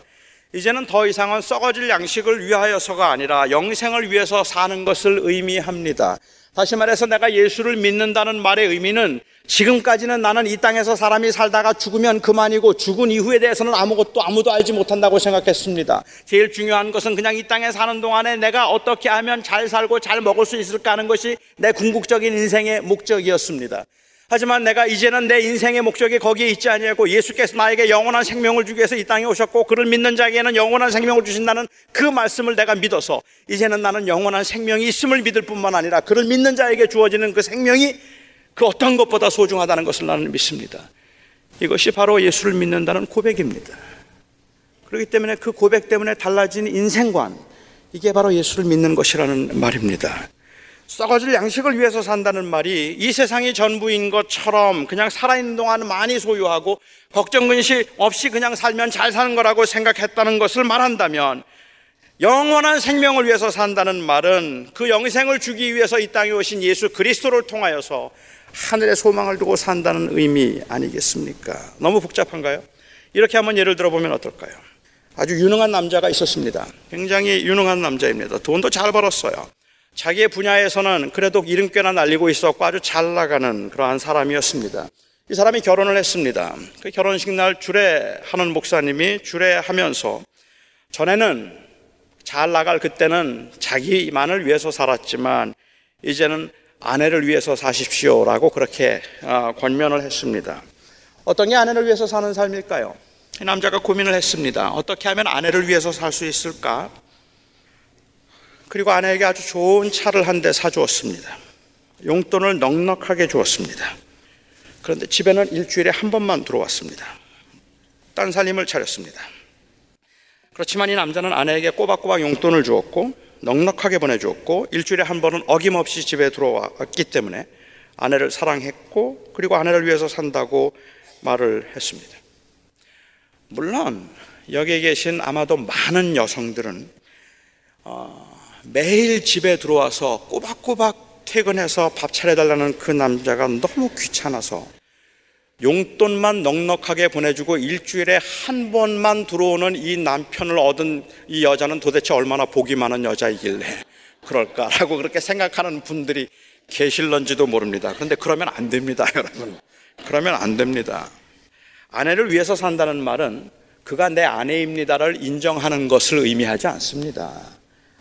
이제는 더 이상은 썩어질 양식을 위하여서가 아니라 영생을 위해서 사는 것을 의미합니다. 다시 말해서 내가 예수를 믿는다는 말의 의미는 지금까지는 나는 이 땅에서 사람이 살다가 죽으면 그만이고 죽은 이후에 대해서는 아무것도 아무도 알지 못한다고 생각했습니다. 제일 중요한 것은 그냥 이 땅에 사는 동안에 내가 어떻게 하면 잘 살고 잘 먹을 수 있을까 하는 것이 내 궁극적인 인생의 목적이었습니다. 하지만 내가 이제는 내 인생의 목적이 거기에 있지 아니하고 예수께서 나에게 영원한 생명을 주기 위해서 이 땅에 오셨고 그를 믿는 자에게는 영원한 생명을 주신다는 그 말씀을 내가 믿어서 이제는 나는 영원한 생명이 있음을 믿을 뿐만 아니라 그를 믿는 자에게 주어지는 그 생명이 그 어떤 것보다 소중하다는 것을 나는 믿습니다. 이것이 바로 예수를 믿는다는 고백입니다. 그렇기 때문에 그 고백 때문에 달라진 인생관, 이게 바로 예수를 믿는 것이라는 말입니다. 썩어질 양식을 위해서 산다는 말이 이 세상이 전부인 것처럼 그냥 살아있는 동안 많이 소유하고 걱정 근심 없이 그냥 살면 잘 사는 거라고 생각했다는 것을 말한다면 영원한 생명을 위해서 산다는 말은 그 영생을 주기 위해서 이 땅에 오신 예수 그리스도를 통하여서 하늘의 소망을 두고 산다는 의미 아니겠습니까? 너무 복잡한가요? 이렇게 한번 예를 들어보면 어떨까요? 아주 유능한 남자가 있었습니다. 굉장히 유능한 남자입니다. 돈도 잘 벌었어요. 자기의 분야에서는 그래도 이름께나 날리고 있었고 아주 잘 나가는 그러한 사람이었습니다. 이 사람이 결혼을 했습니다. 그 결혼식 날 주례하는 목사님이 주례하면서 전에는 잘 나갈 그때는 자기만을 위해서 살았지만 이제는 아내를 위해서 사십시오라고 그렇게 아, 권면을 했습니다. 어떤 게 아내를 위해서 사는 삶일까요? 이 남자가 고민을 했습니다. 어떻게 하면 아내를 위해서 살 수 있을까? 그리고 아내에게 아주 좋은 차를 한 대 사주었습니다. 용돈을 넉넉하게 주었습니다. 그런데 집에는 일주일에 한 번만 들어왔습니다. 딴 살림을 차렸습니다. 그렇지만 이 남자는 아내에게 꼬박꼬박 용돈을 주었고 넉넉하게 보내주었고 일주일에 한 번은 어김없이 집에 들어왔기 때문에 아내를 사랑했고 그리고 아내를 위해서 산다고 말을 했습니다. 물론 여기에 계신 아마도 많은 여성들은 어, 매일 집에 들어와서 꼬박꼬박 퇴근해서 밥 차려달라는 그 남자가 너무 귀찮아서 용돈만 넉넉하게 보내주고 일주일에 한 번만 들어오는 이 남편을 얻은 이 여자는 도대체 얼마나 복이 많은 여자이길래 그럴까라고 그렇게 생각하는 분들이 계실런지도 모릅니다. 그런데 그러면 안 됩니다, 여러분. 그러면 안 됩니다. 아내를 위해서 산다는 말은 그가 내 아내입니다를 인정하는 것을 의미하지 않습니다.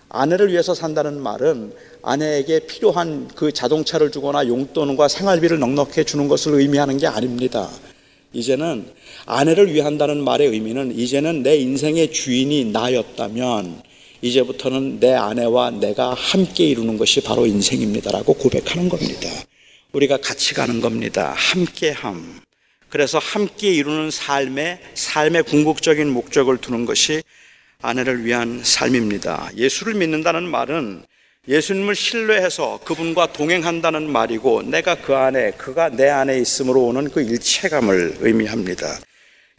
아내를 위해서 산다는 말은 아내에게 필요한 그 자동차를 주거나 용돈과 생활비를 넉넉히 주는 것을 의미하는 게 아닙니다. 이제는 아내를 위한다는 말의 의미는 이제는 내 인생의 주인이 나였다면 이제부터는 내 아내와 내가 함께 이루는 것이 바로 인생입니다라고 고백하는 겁니다. 우리가 같이 가는 겁니다. 함께함. 그래서 함께 이루는 삶에 삶의 궁극적인 목적을 두는 것이 아내를 위한 삶입니다. 예수를 믿는다는 말은 예수님을 신뢰해서 그분과 동행한다는 말이고 내가 그 안에 그가 내 안에 있음으로 오는 그 일체감을 의미합니다.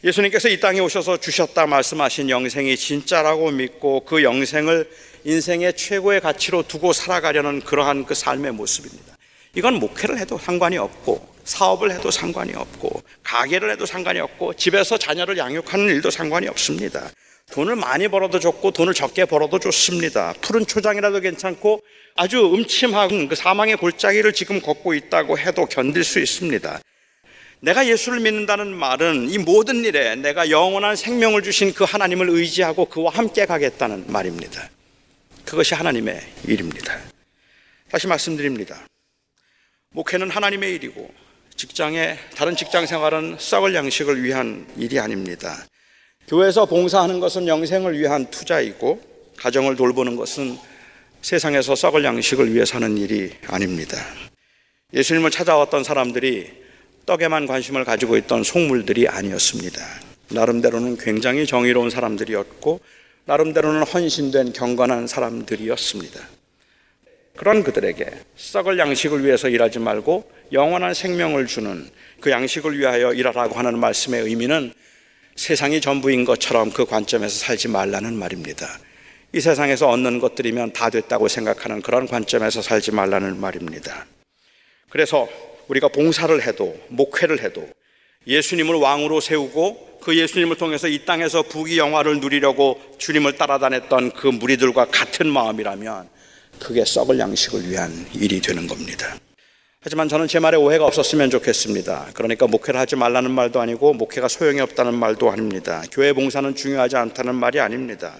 예수님께서 이 땅에 오셔서 주셨다 말씀하신 영생이 진짜라고 믿고 그 영생을 인생의 최고의 가치로 두고 살아가려는 그러한 그 삶의 모습입니다. 이건 목회를 해도 상관이 없고 사업을 해도 상관이 없고 가게를 해도 상관이 없고 집에서 자녀를 양육하는 일도 상관이 없습니다. 돈을 많이 벌어도 좋고 돈을 적게 벌어도 좋습니다. 푸른 초장이라도 괜찮고 아주 음침한 그 사망의 골짜기를 지금 걷고 있다고 해도 견딜 수 있습니다. 내가 예수를 믿는다는 말은 이 모든 일에 내가 영원한 생명을 주신 그 하나님을 의지하고 그와 함께 가겠다는 말입니다. 그것이 하나님의 일입니다. 다시 말씀드립니다. 목회는 하나님의 일이고 직장에 다른 직장 생활은 썩을 양식을 위한 일이 아닙니다. 교회에서 봉사하는 것은 영생을 위한 투자이고 가정을 돌보는 것은 세상에서 썩을 양식을 위해 사는 일이 아닙니다. 예수님을 찾아왔던 사람들이 떡에만 관심을 가지고 있던 속물들이 아니었습니다. 나름대로는 굉장히 정의로운 사람들이었고 나름대로는 헌신된 경건한 사람들이었습니다. 그런 그들에게 썩을 양식을 위해서 일하지 말고 영원한 생명을 주는 그 양식을 위하여 일하라고 하는 말씀의 의미는 세상이 전부인 것처럼 그 관점에서 살지 말라는 말입니다. 이 세상에서 얻는 것들이면 다 됐다고 생각하는 그런 관점에서 살지 말라는 말입니다. 그래서 우리가 봉사를 해도 목회를 해도 예수님을 왕으로 세우고 그 예수님을 통해서 이 땅에서 부귀 영화를 누리려고 주님을 따라다녔던 그 무리들과 같은 마음이라면 그게 썩을 양식을 위한 일이 되는 겁니다. 하지만 저는 제 말에 오해가 없었으면 좋겠습니다. 그러니까 목회를 하지 말라는 말도 아니고 목회가 소용이 없다는 말도 아닙니다. 교회 봉사는 중요하지 않다는 말이 아닙니다.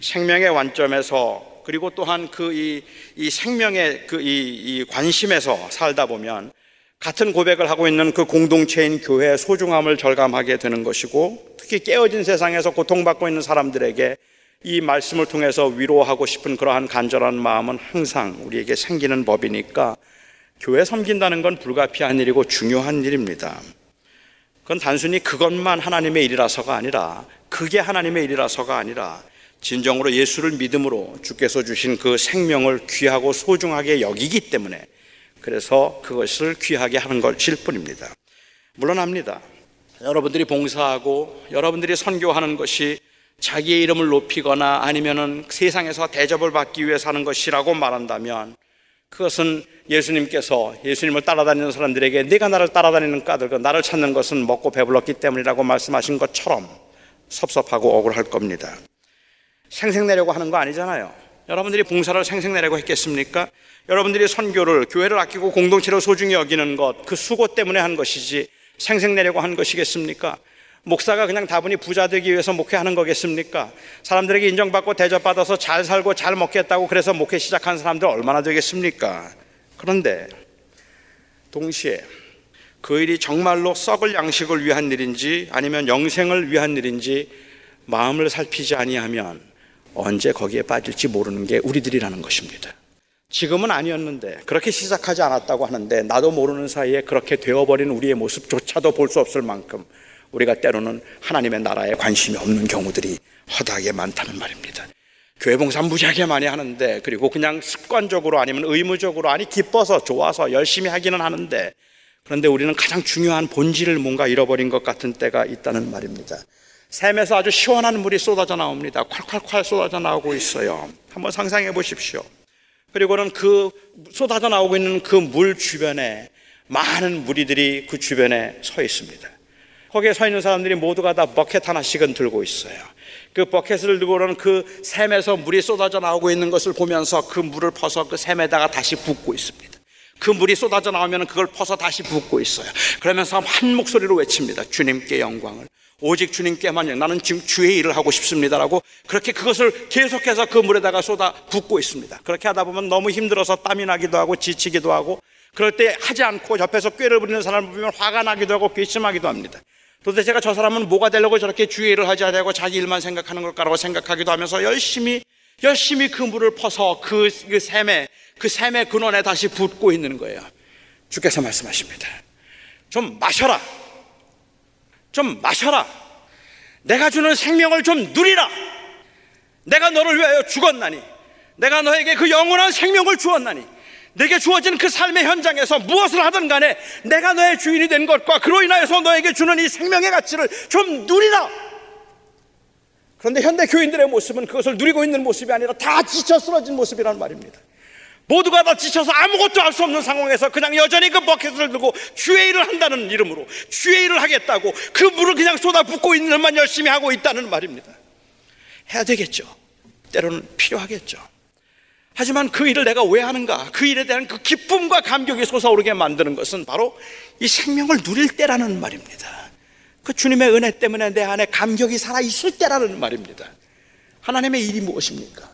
생명의 관점에서 그리고 또한 그 이 이 생명의 그이 관심에서 살다 보면 같은 고백을 하고 있는 그 공동체인 교회의 소중함을 절감하게 되는 것이고 특히 깨어진 세상에서 고통받고 있는 사람들에게 이 말씀을 통해서 위로하고 싶은 그러한 간절한 마음은 항상 우리에게 생기는 법이니까 교회 섬긴다는 건 불가피한 일이고 중요한 일입니다. 그건 단순히 그것만 하나님의 일이라서가 아니라 그게 하나님의 일이라서가 아니라 진정으로 예수를 믿음으로 주께서 주신 그 생명을 귀하고 소중하게 여기기 때문에 그래서 그것을 귀하게 하는 것일 뿐입니다. 물론 압니다. 여러분들이 봉사하고 여러분들이 선교하는 것이 자기의 이름을 높이거나 아니면은 세상에서 대접을 받기 위해 사는 것이라고 말한다면 그것은 예수님께서 예수님을 따라다니는 사람들에게 네가 나를 따라다니는 까닭은 나를 찾는 것은 먹고 배불렀기 때문이라고 말씀하신 것처럼 섭섭하고 억울할 겁니다. 생색내려고 하는 거 아니잖아요. 여러분들이 봉사를 생색내려고 했겠습니까? 여러분들이 선교를 교회를 아끼고 공동체를 소중히 여기는 것, 그 수고 때문에 한 것이지 생색내려고 한 것이겠습니까? 목사가 그냥 다분히 부자 되기 위해서 목회하는 거겠습니까? 사람들에게 인정받고 대접받아서 잘 살고 잘 먹겠다고 그래서 목회 시작한 사람들 얼마나 되겠습니까? 그런데 동시에 그 일이 정말로 썩을 양식을 위한 일인지 아니면 영생을 위한 일인지 마음을 살피지 아니하면 언제 거기에 빠질지 모르는 게 우리들이라는 것입니다. 지금은 아니었는데 그렇게 시작하지 않았다고 하는데 나도 모르는 사이에 그렇게 되어버린 우리의 모습조차도 볼 수 없을 만큼 우리가 때로는 하나님의 나라에 관심이 없는 경우들이 허다하게 많다는 말입니다. 교회 봉사 무지하게 많이 하는데 그리고 그냥 습관적으로 아니면 의무적으로 아니 기뻐서 좋아서 열심히 하기는 하는데 그런데 우리는 가장 중요한 본질을 뭔가 잃어버린 것 같은 때가 있다는 말입니다. 샘에서 아주 시원한 물이 쏟아져 나옵니다. 콸콸콸 쏟아져 나오고 있어요. 한번 상상해 보십시오. 그리고는 그 쏟아져 나오고 있는 그 물 주변에 많은 무리들이 그 주변에 서 있습니다. 거기에 서 있는 사람들이 모두가 다 버켓 하나씩은 들고 있어요. 그 버켓을 들고는 그 샘에서 물이 쏟아져 나오고 있는 것을 보면서 그 물을 퍼서 그 샘에다가 다시 붓고 있습니다. 그 물이 쏟아져 나오면 그걸 퍼서 다시 붓고 있어요. 그러면서 한 목소리로 외칩니다. 주님께 영광을. 오직 주님께만 나는 지금 주의 일을 하고 싶습니다라고 그렇게 그것을 계속해서 그 물에다가 쏟아 붓고 있습니다. 그렇게 하다 보면 너무 힘들어서 땀이 나기도 하고 지치기도 하고 그럴 때 하지 않고 옆에서 꾀를 부리는 사람을 보면 화가 나기도 하고 괘씸하기도 합니다. 도대체가 저 사람은 뭐가 되려고 저렇게 주의 일을 하지 않고 자기 일만 생각하는 걸까라고 생각하기도 하면서 열심히 열심히 그 물을 퍼서 그, 그 샘에 그 샘의 근원에 다시 붓고 있는 거예요. 주께서 말씀하십니다. 좀 마셔라. 좀 마셔라. 내가 주는 생명을 좀 누리라. 내가 너를 위하여 죽었나니. 내가 너에게 그 영원한 생명을 주었나니. 내게 주어진 그 삶의 현장에서 무엇을 하든 간에 내가 너의 주인이 된 것과 그로 인하여서 너에게 주는 이 생명의 가치를 좀 누리라. 그런데 현대 교인들의 모습은 그것을 누리고 있는 모습이 아니라 다 지쳐 쓰러진 모습이란 말입니다. 모두가 다 지쳐서 아무것도 할 수 없는 상황에서 그냥 여전히 그 버켓을 들고 주의 일을 한다는 이름으로 주의 일을 하겠다고 그 물을 그냥 쏟아붓고 있는 것만 열심히 하고 있다는 말입니다. 해야 되겠죠. 때로는 필요하겠죠. 하지만 그 일을 내가 왜 하는가? 그 일에 대한 그 기쁨과 감격이 솟아오르게 만드는 것은 바로 이 생명을 누릴 때라는 말입니다. 그 주님의 은혜 때문에 내 안에 감격이 살아있을 때라는 말입니다. 하나님의 일이 무엇입니까?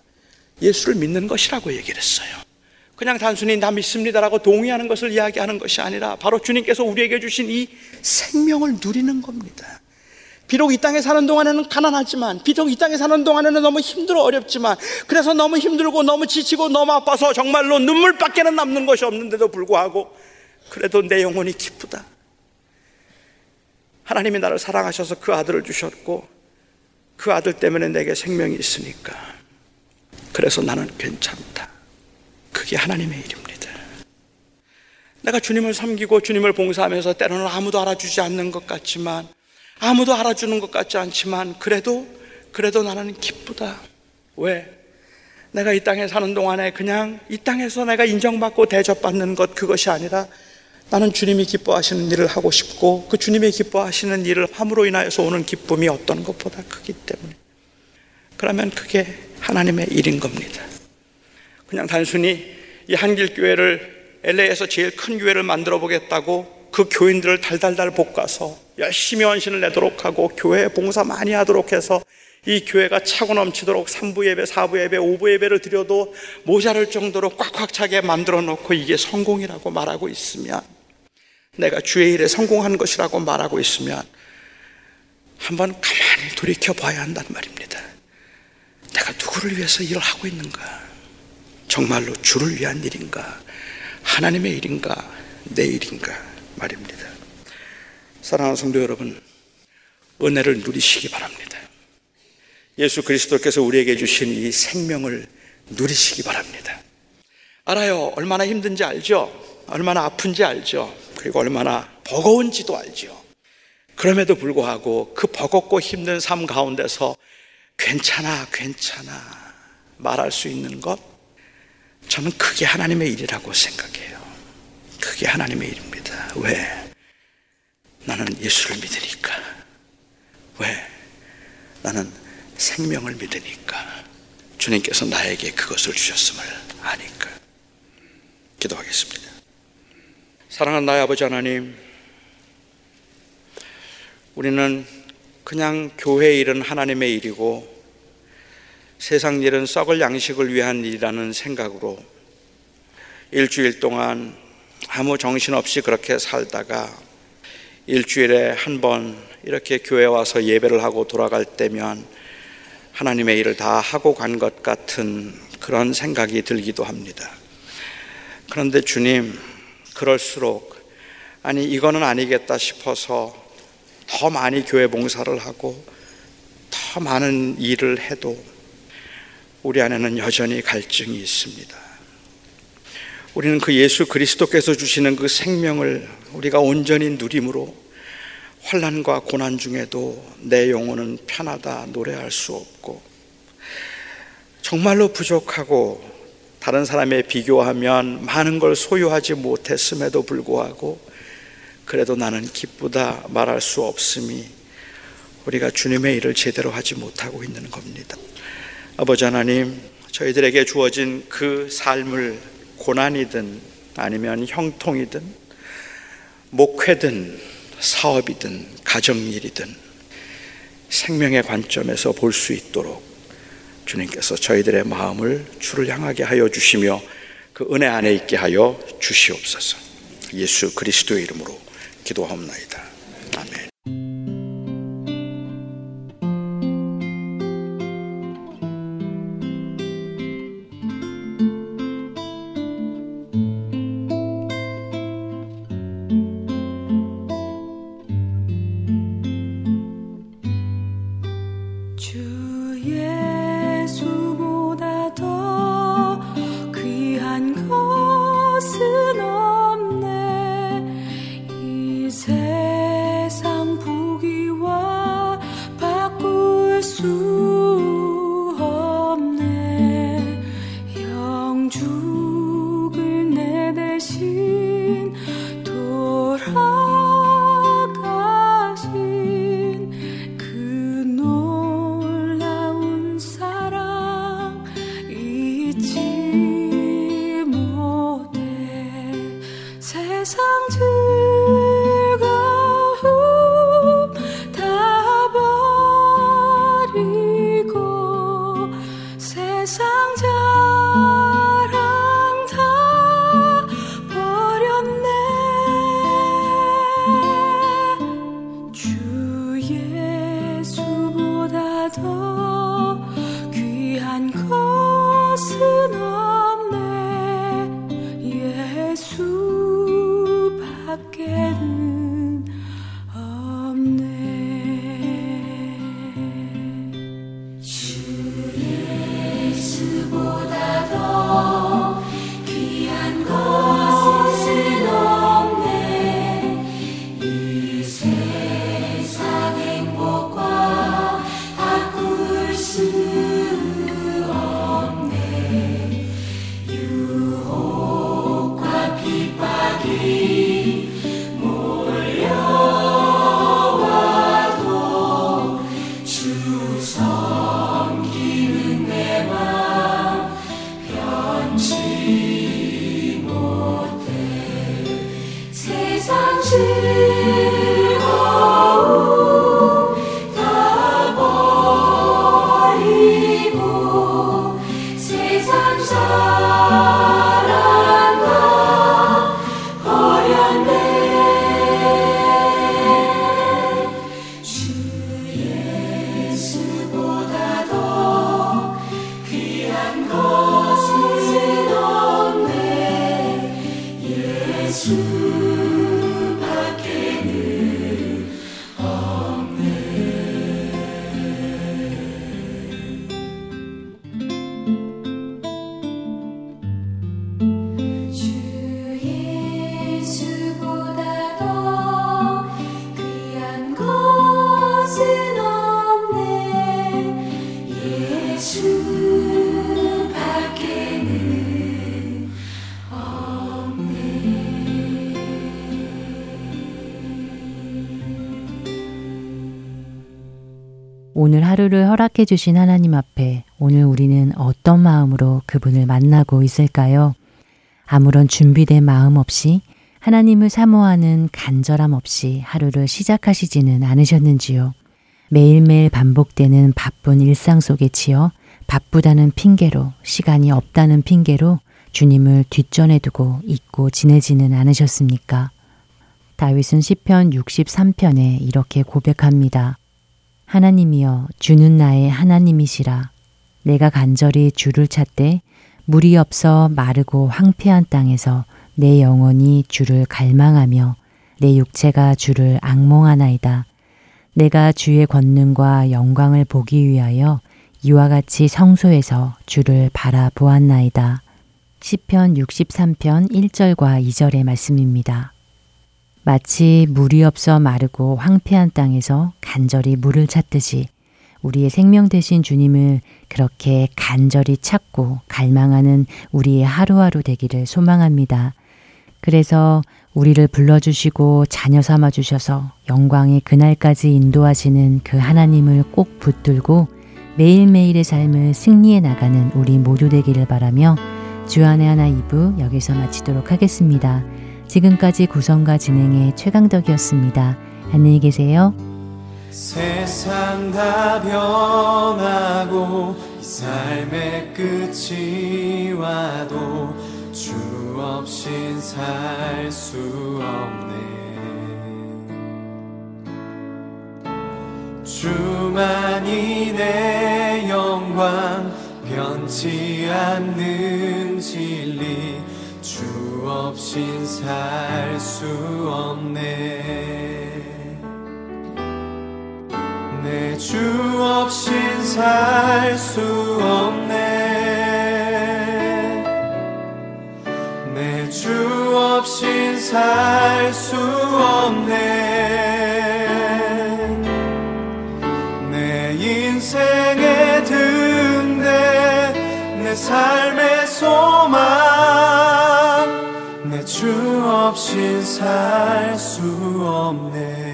예수를 믿는 것이라고 얘기를 했어요. 그냥 단순히 나 믿습니다라고 동의하는 것을 이야기하는 것이 아니라 바로 주님께서 우리에게 주신 이 생명을 누리는 겁니다. 비록 이 땅에 사는 동안에는 가난하지만, 비록 이 땅에 사는 동안에는 너무 힘들어 어렵지만, 그래서 너무 힘들고 너무 지치고 너무 아파서 정말로 눈물밖에는 남는 것이 없는데도 불구하고, 그래도 내 영혼이 기쁘다. 하나님이 나를 사랑하셔서 그 아들을 주셨고, 그 아들 때문에 내게 생명이 있으니까, 그래서 나는 괜찮다. 그게 하나님의 일입니다. 내가 주님을 섬기고 주님을 봉사하면서 때로는 아무도 알아주지 않는 것 같지만 아무도 알아주는 것 같지 않지만 그래도 그래도 나는 기쁘다. 왜? 내가 이 땅에 사는 동안에 그냥 이 땅에서 내가 인정받고 대접받는 것 그것이 아니라 나는 주님이 기뻐하시는 일을 하고 싶고 그 주님이 기뻐하시는 일을 함으로 인하여서 오는 기쁨이 어떤 것보다 크기 때문에 그러면 그게 하나님의 일인 겁니다. 그냥 단순히 이 한길 교회를 LA에서 제일 큰 교회를 만들어 보겠다고 그 교인들을 달달달 볶아서 열심히 헌신을 내도록 하고 교회 봉사 많이 하도록 해서 이 교회가 차고 넘치도록 3부 예배, 4부 예배, 5부 예배를 드려도 모자랄 정도로 꽉꽉 차게 만들어 놓고 이게 성공이라고 말하고 있으면 내가 주의 일에 성공한 것이라고 말하고 있으면 한번 가만히 돌이켜 봐야 한단 말입니다. 내가 누구를 위해서 일을 하고 있는가? 정말로 주를 위한 일인가? 하나님의 일인가? 내 일인가? 말입니다. 사랑하는 성도 여러분, 은혜를 누리시기 바랍니다. 예수 그리스도께서 우리에게 주신 이 생명을 누리시기 바랍니다. 알아요. 얼마나 힘든지 알죠? 얼마나 아픈지 알죠? 그리고 얼마나 버거운지도 알죠. 그럼에도 불구하고 그 버겁고 힘든 삶 가운데서 괜찮아, 괜찮아 말할 수 있는 것, 저는 그게 하나님의 일이라고 생각해요. 그게 하나님의 일입니다. 왜? 나는 예수를 믿으니까. 왜? 나는 생명을 믿으니까. 주님께서 나에게 그것을 주셨음을 아니까. 기도하겠습니다. 사랑하는 나의 아버지 하나님, 우리는 그냥 교회 일은 하나님의 일이고 세상 일은 썩을 양식을 위한 일이라는 생각으로 일주일 동안 아무 정신없이 그렇게 살다가 일주일에 한 번 이렇게 교회 와서 예배를 하고 돌아갈 때면 하나님의 일을 다 하고 간 것 같은 그런 생각이 들기도 합니다. 그런데 주님, 그럴수록 아니 이거는 아니겠다 싶어서 더 많이 교회 봉사를 하고 더 많은 일을 해도 우리 안에는 여전히 갈증이 있습니다. 우리는 그 예수 그리스도께서 주시는 그 생명을 우리가 온전히 누림으로 환란과 고난 중에도 내 영혼은 편하다 노래할 수 없고 정말로 부족하고 다른 사람에 비교하면 많은 걸 소유하지 못했음에도 불구하고 그래도 나는 기쁘다 말할 수 없음이 우리가 주님의 일을 제대로 하지 못하고 있는 겁니다. 아버지 하나님, 저희들에게 주어진 그 삶을 고난이든 아니면 형통이든 목회든 사업이든 가정일이든 생명의 관점에서 볼 수 있도록 주님께서 저희들의 마음을 주를 향하게 하여 주시며 그 은혜 안에 있게 하여 주시옵소서. 예수 그리스도의 이름으로 기도하옵나이다. 아멘. 허락해 주신 하나님 앞에 오늘 우리는 어떤 마음으로 그분을 만나고 있을까요? 아무런 준비된 마음 없이 하나님을 사모하는 간절함 없이 하루를 시작하시지는 않으셨는지요? 매일매일 반복되는 바쁜 일상 속에 치여 바쁘다는 핑계로 시간이 없다는 핑계로 주님을 뒷전에 두고 잊고 지내지는 않으셨습니까? 다윗은 시편 63편에 이렇게 고백합니다. 하나님이여 주는 나의 하나님이시라 내가 간절히 주를 찾되 물이 없어 마르고 황폐한 땅에서 내 영혼이 주를 갈망하며 내 육체가 주를 악몽하나이다. 내가 주의 권능과 영광을 보기 위하여 이와 같이 성소에서 주를 바라보았나이다. 시편 63편 1절과 2절의 말씀입니다. 마치 물이 없어 마르고 황폐한 땅에서 간절히 물을 찾듯이 우리의 생명 되신 주님을 그렇게 간절히 찾고 갈망하는 우리의 하루하루 되기를 소망합니다. 그래서 우리를 불러주시고 자녀 삼아 주셔서 영광의 그날까지 인도하시는 그 하나님을 꼭 붙들고 매일매일의 삶을 승리해 나가는 우리 모두 되기를 바라며 주안의 하나 2부 여기서 마치도록 하겠습니다. 지금까지 구성과 진행의 최강덕이었습니다. 안녕히 계세요. 세상 다 변하고 이 삶의 끝이 와도 주 없인 살 수 없네 주만이 내 영광 변치 않는 진리 주 없인 살 수 없네. 내 주 없인 살 수 없네. 내 주 없인 살 수 없네. 내 인생의 등대 내 삶의 소망. 내 주 없인 살 수 없네.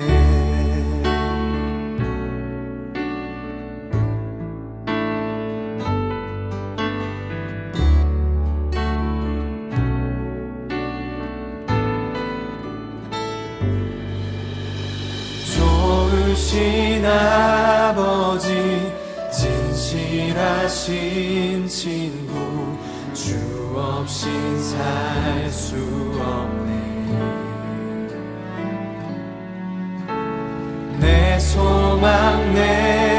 좋으신 아버지 진실하신 주 없인 살수 없네. 내 소망 내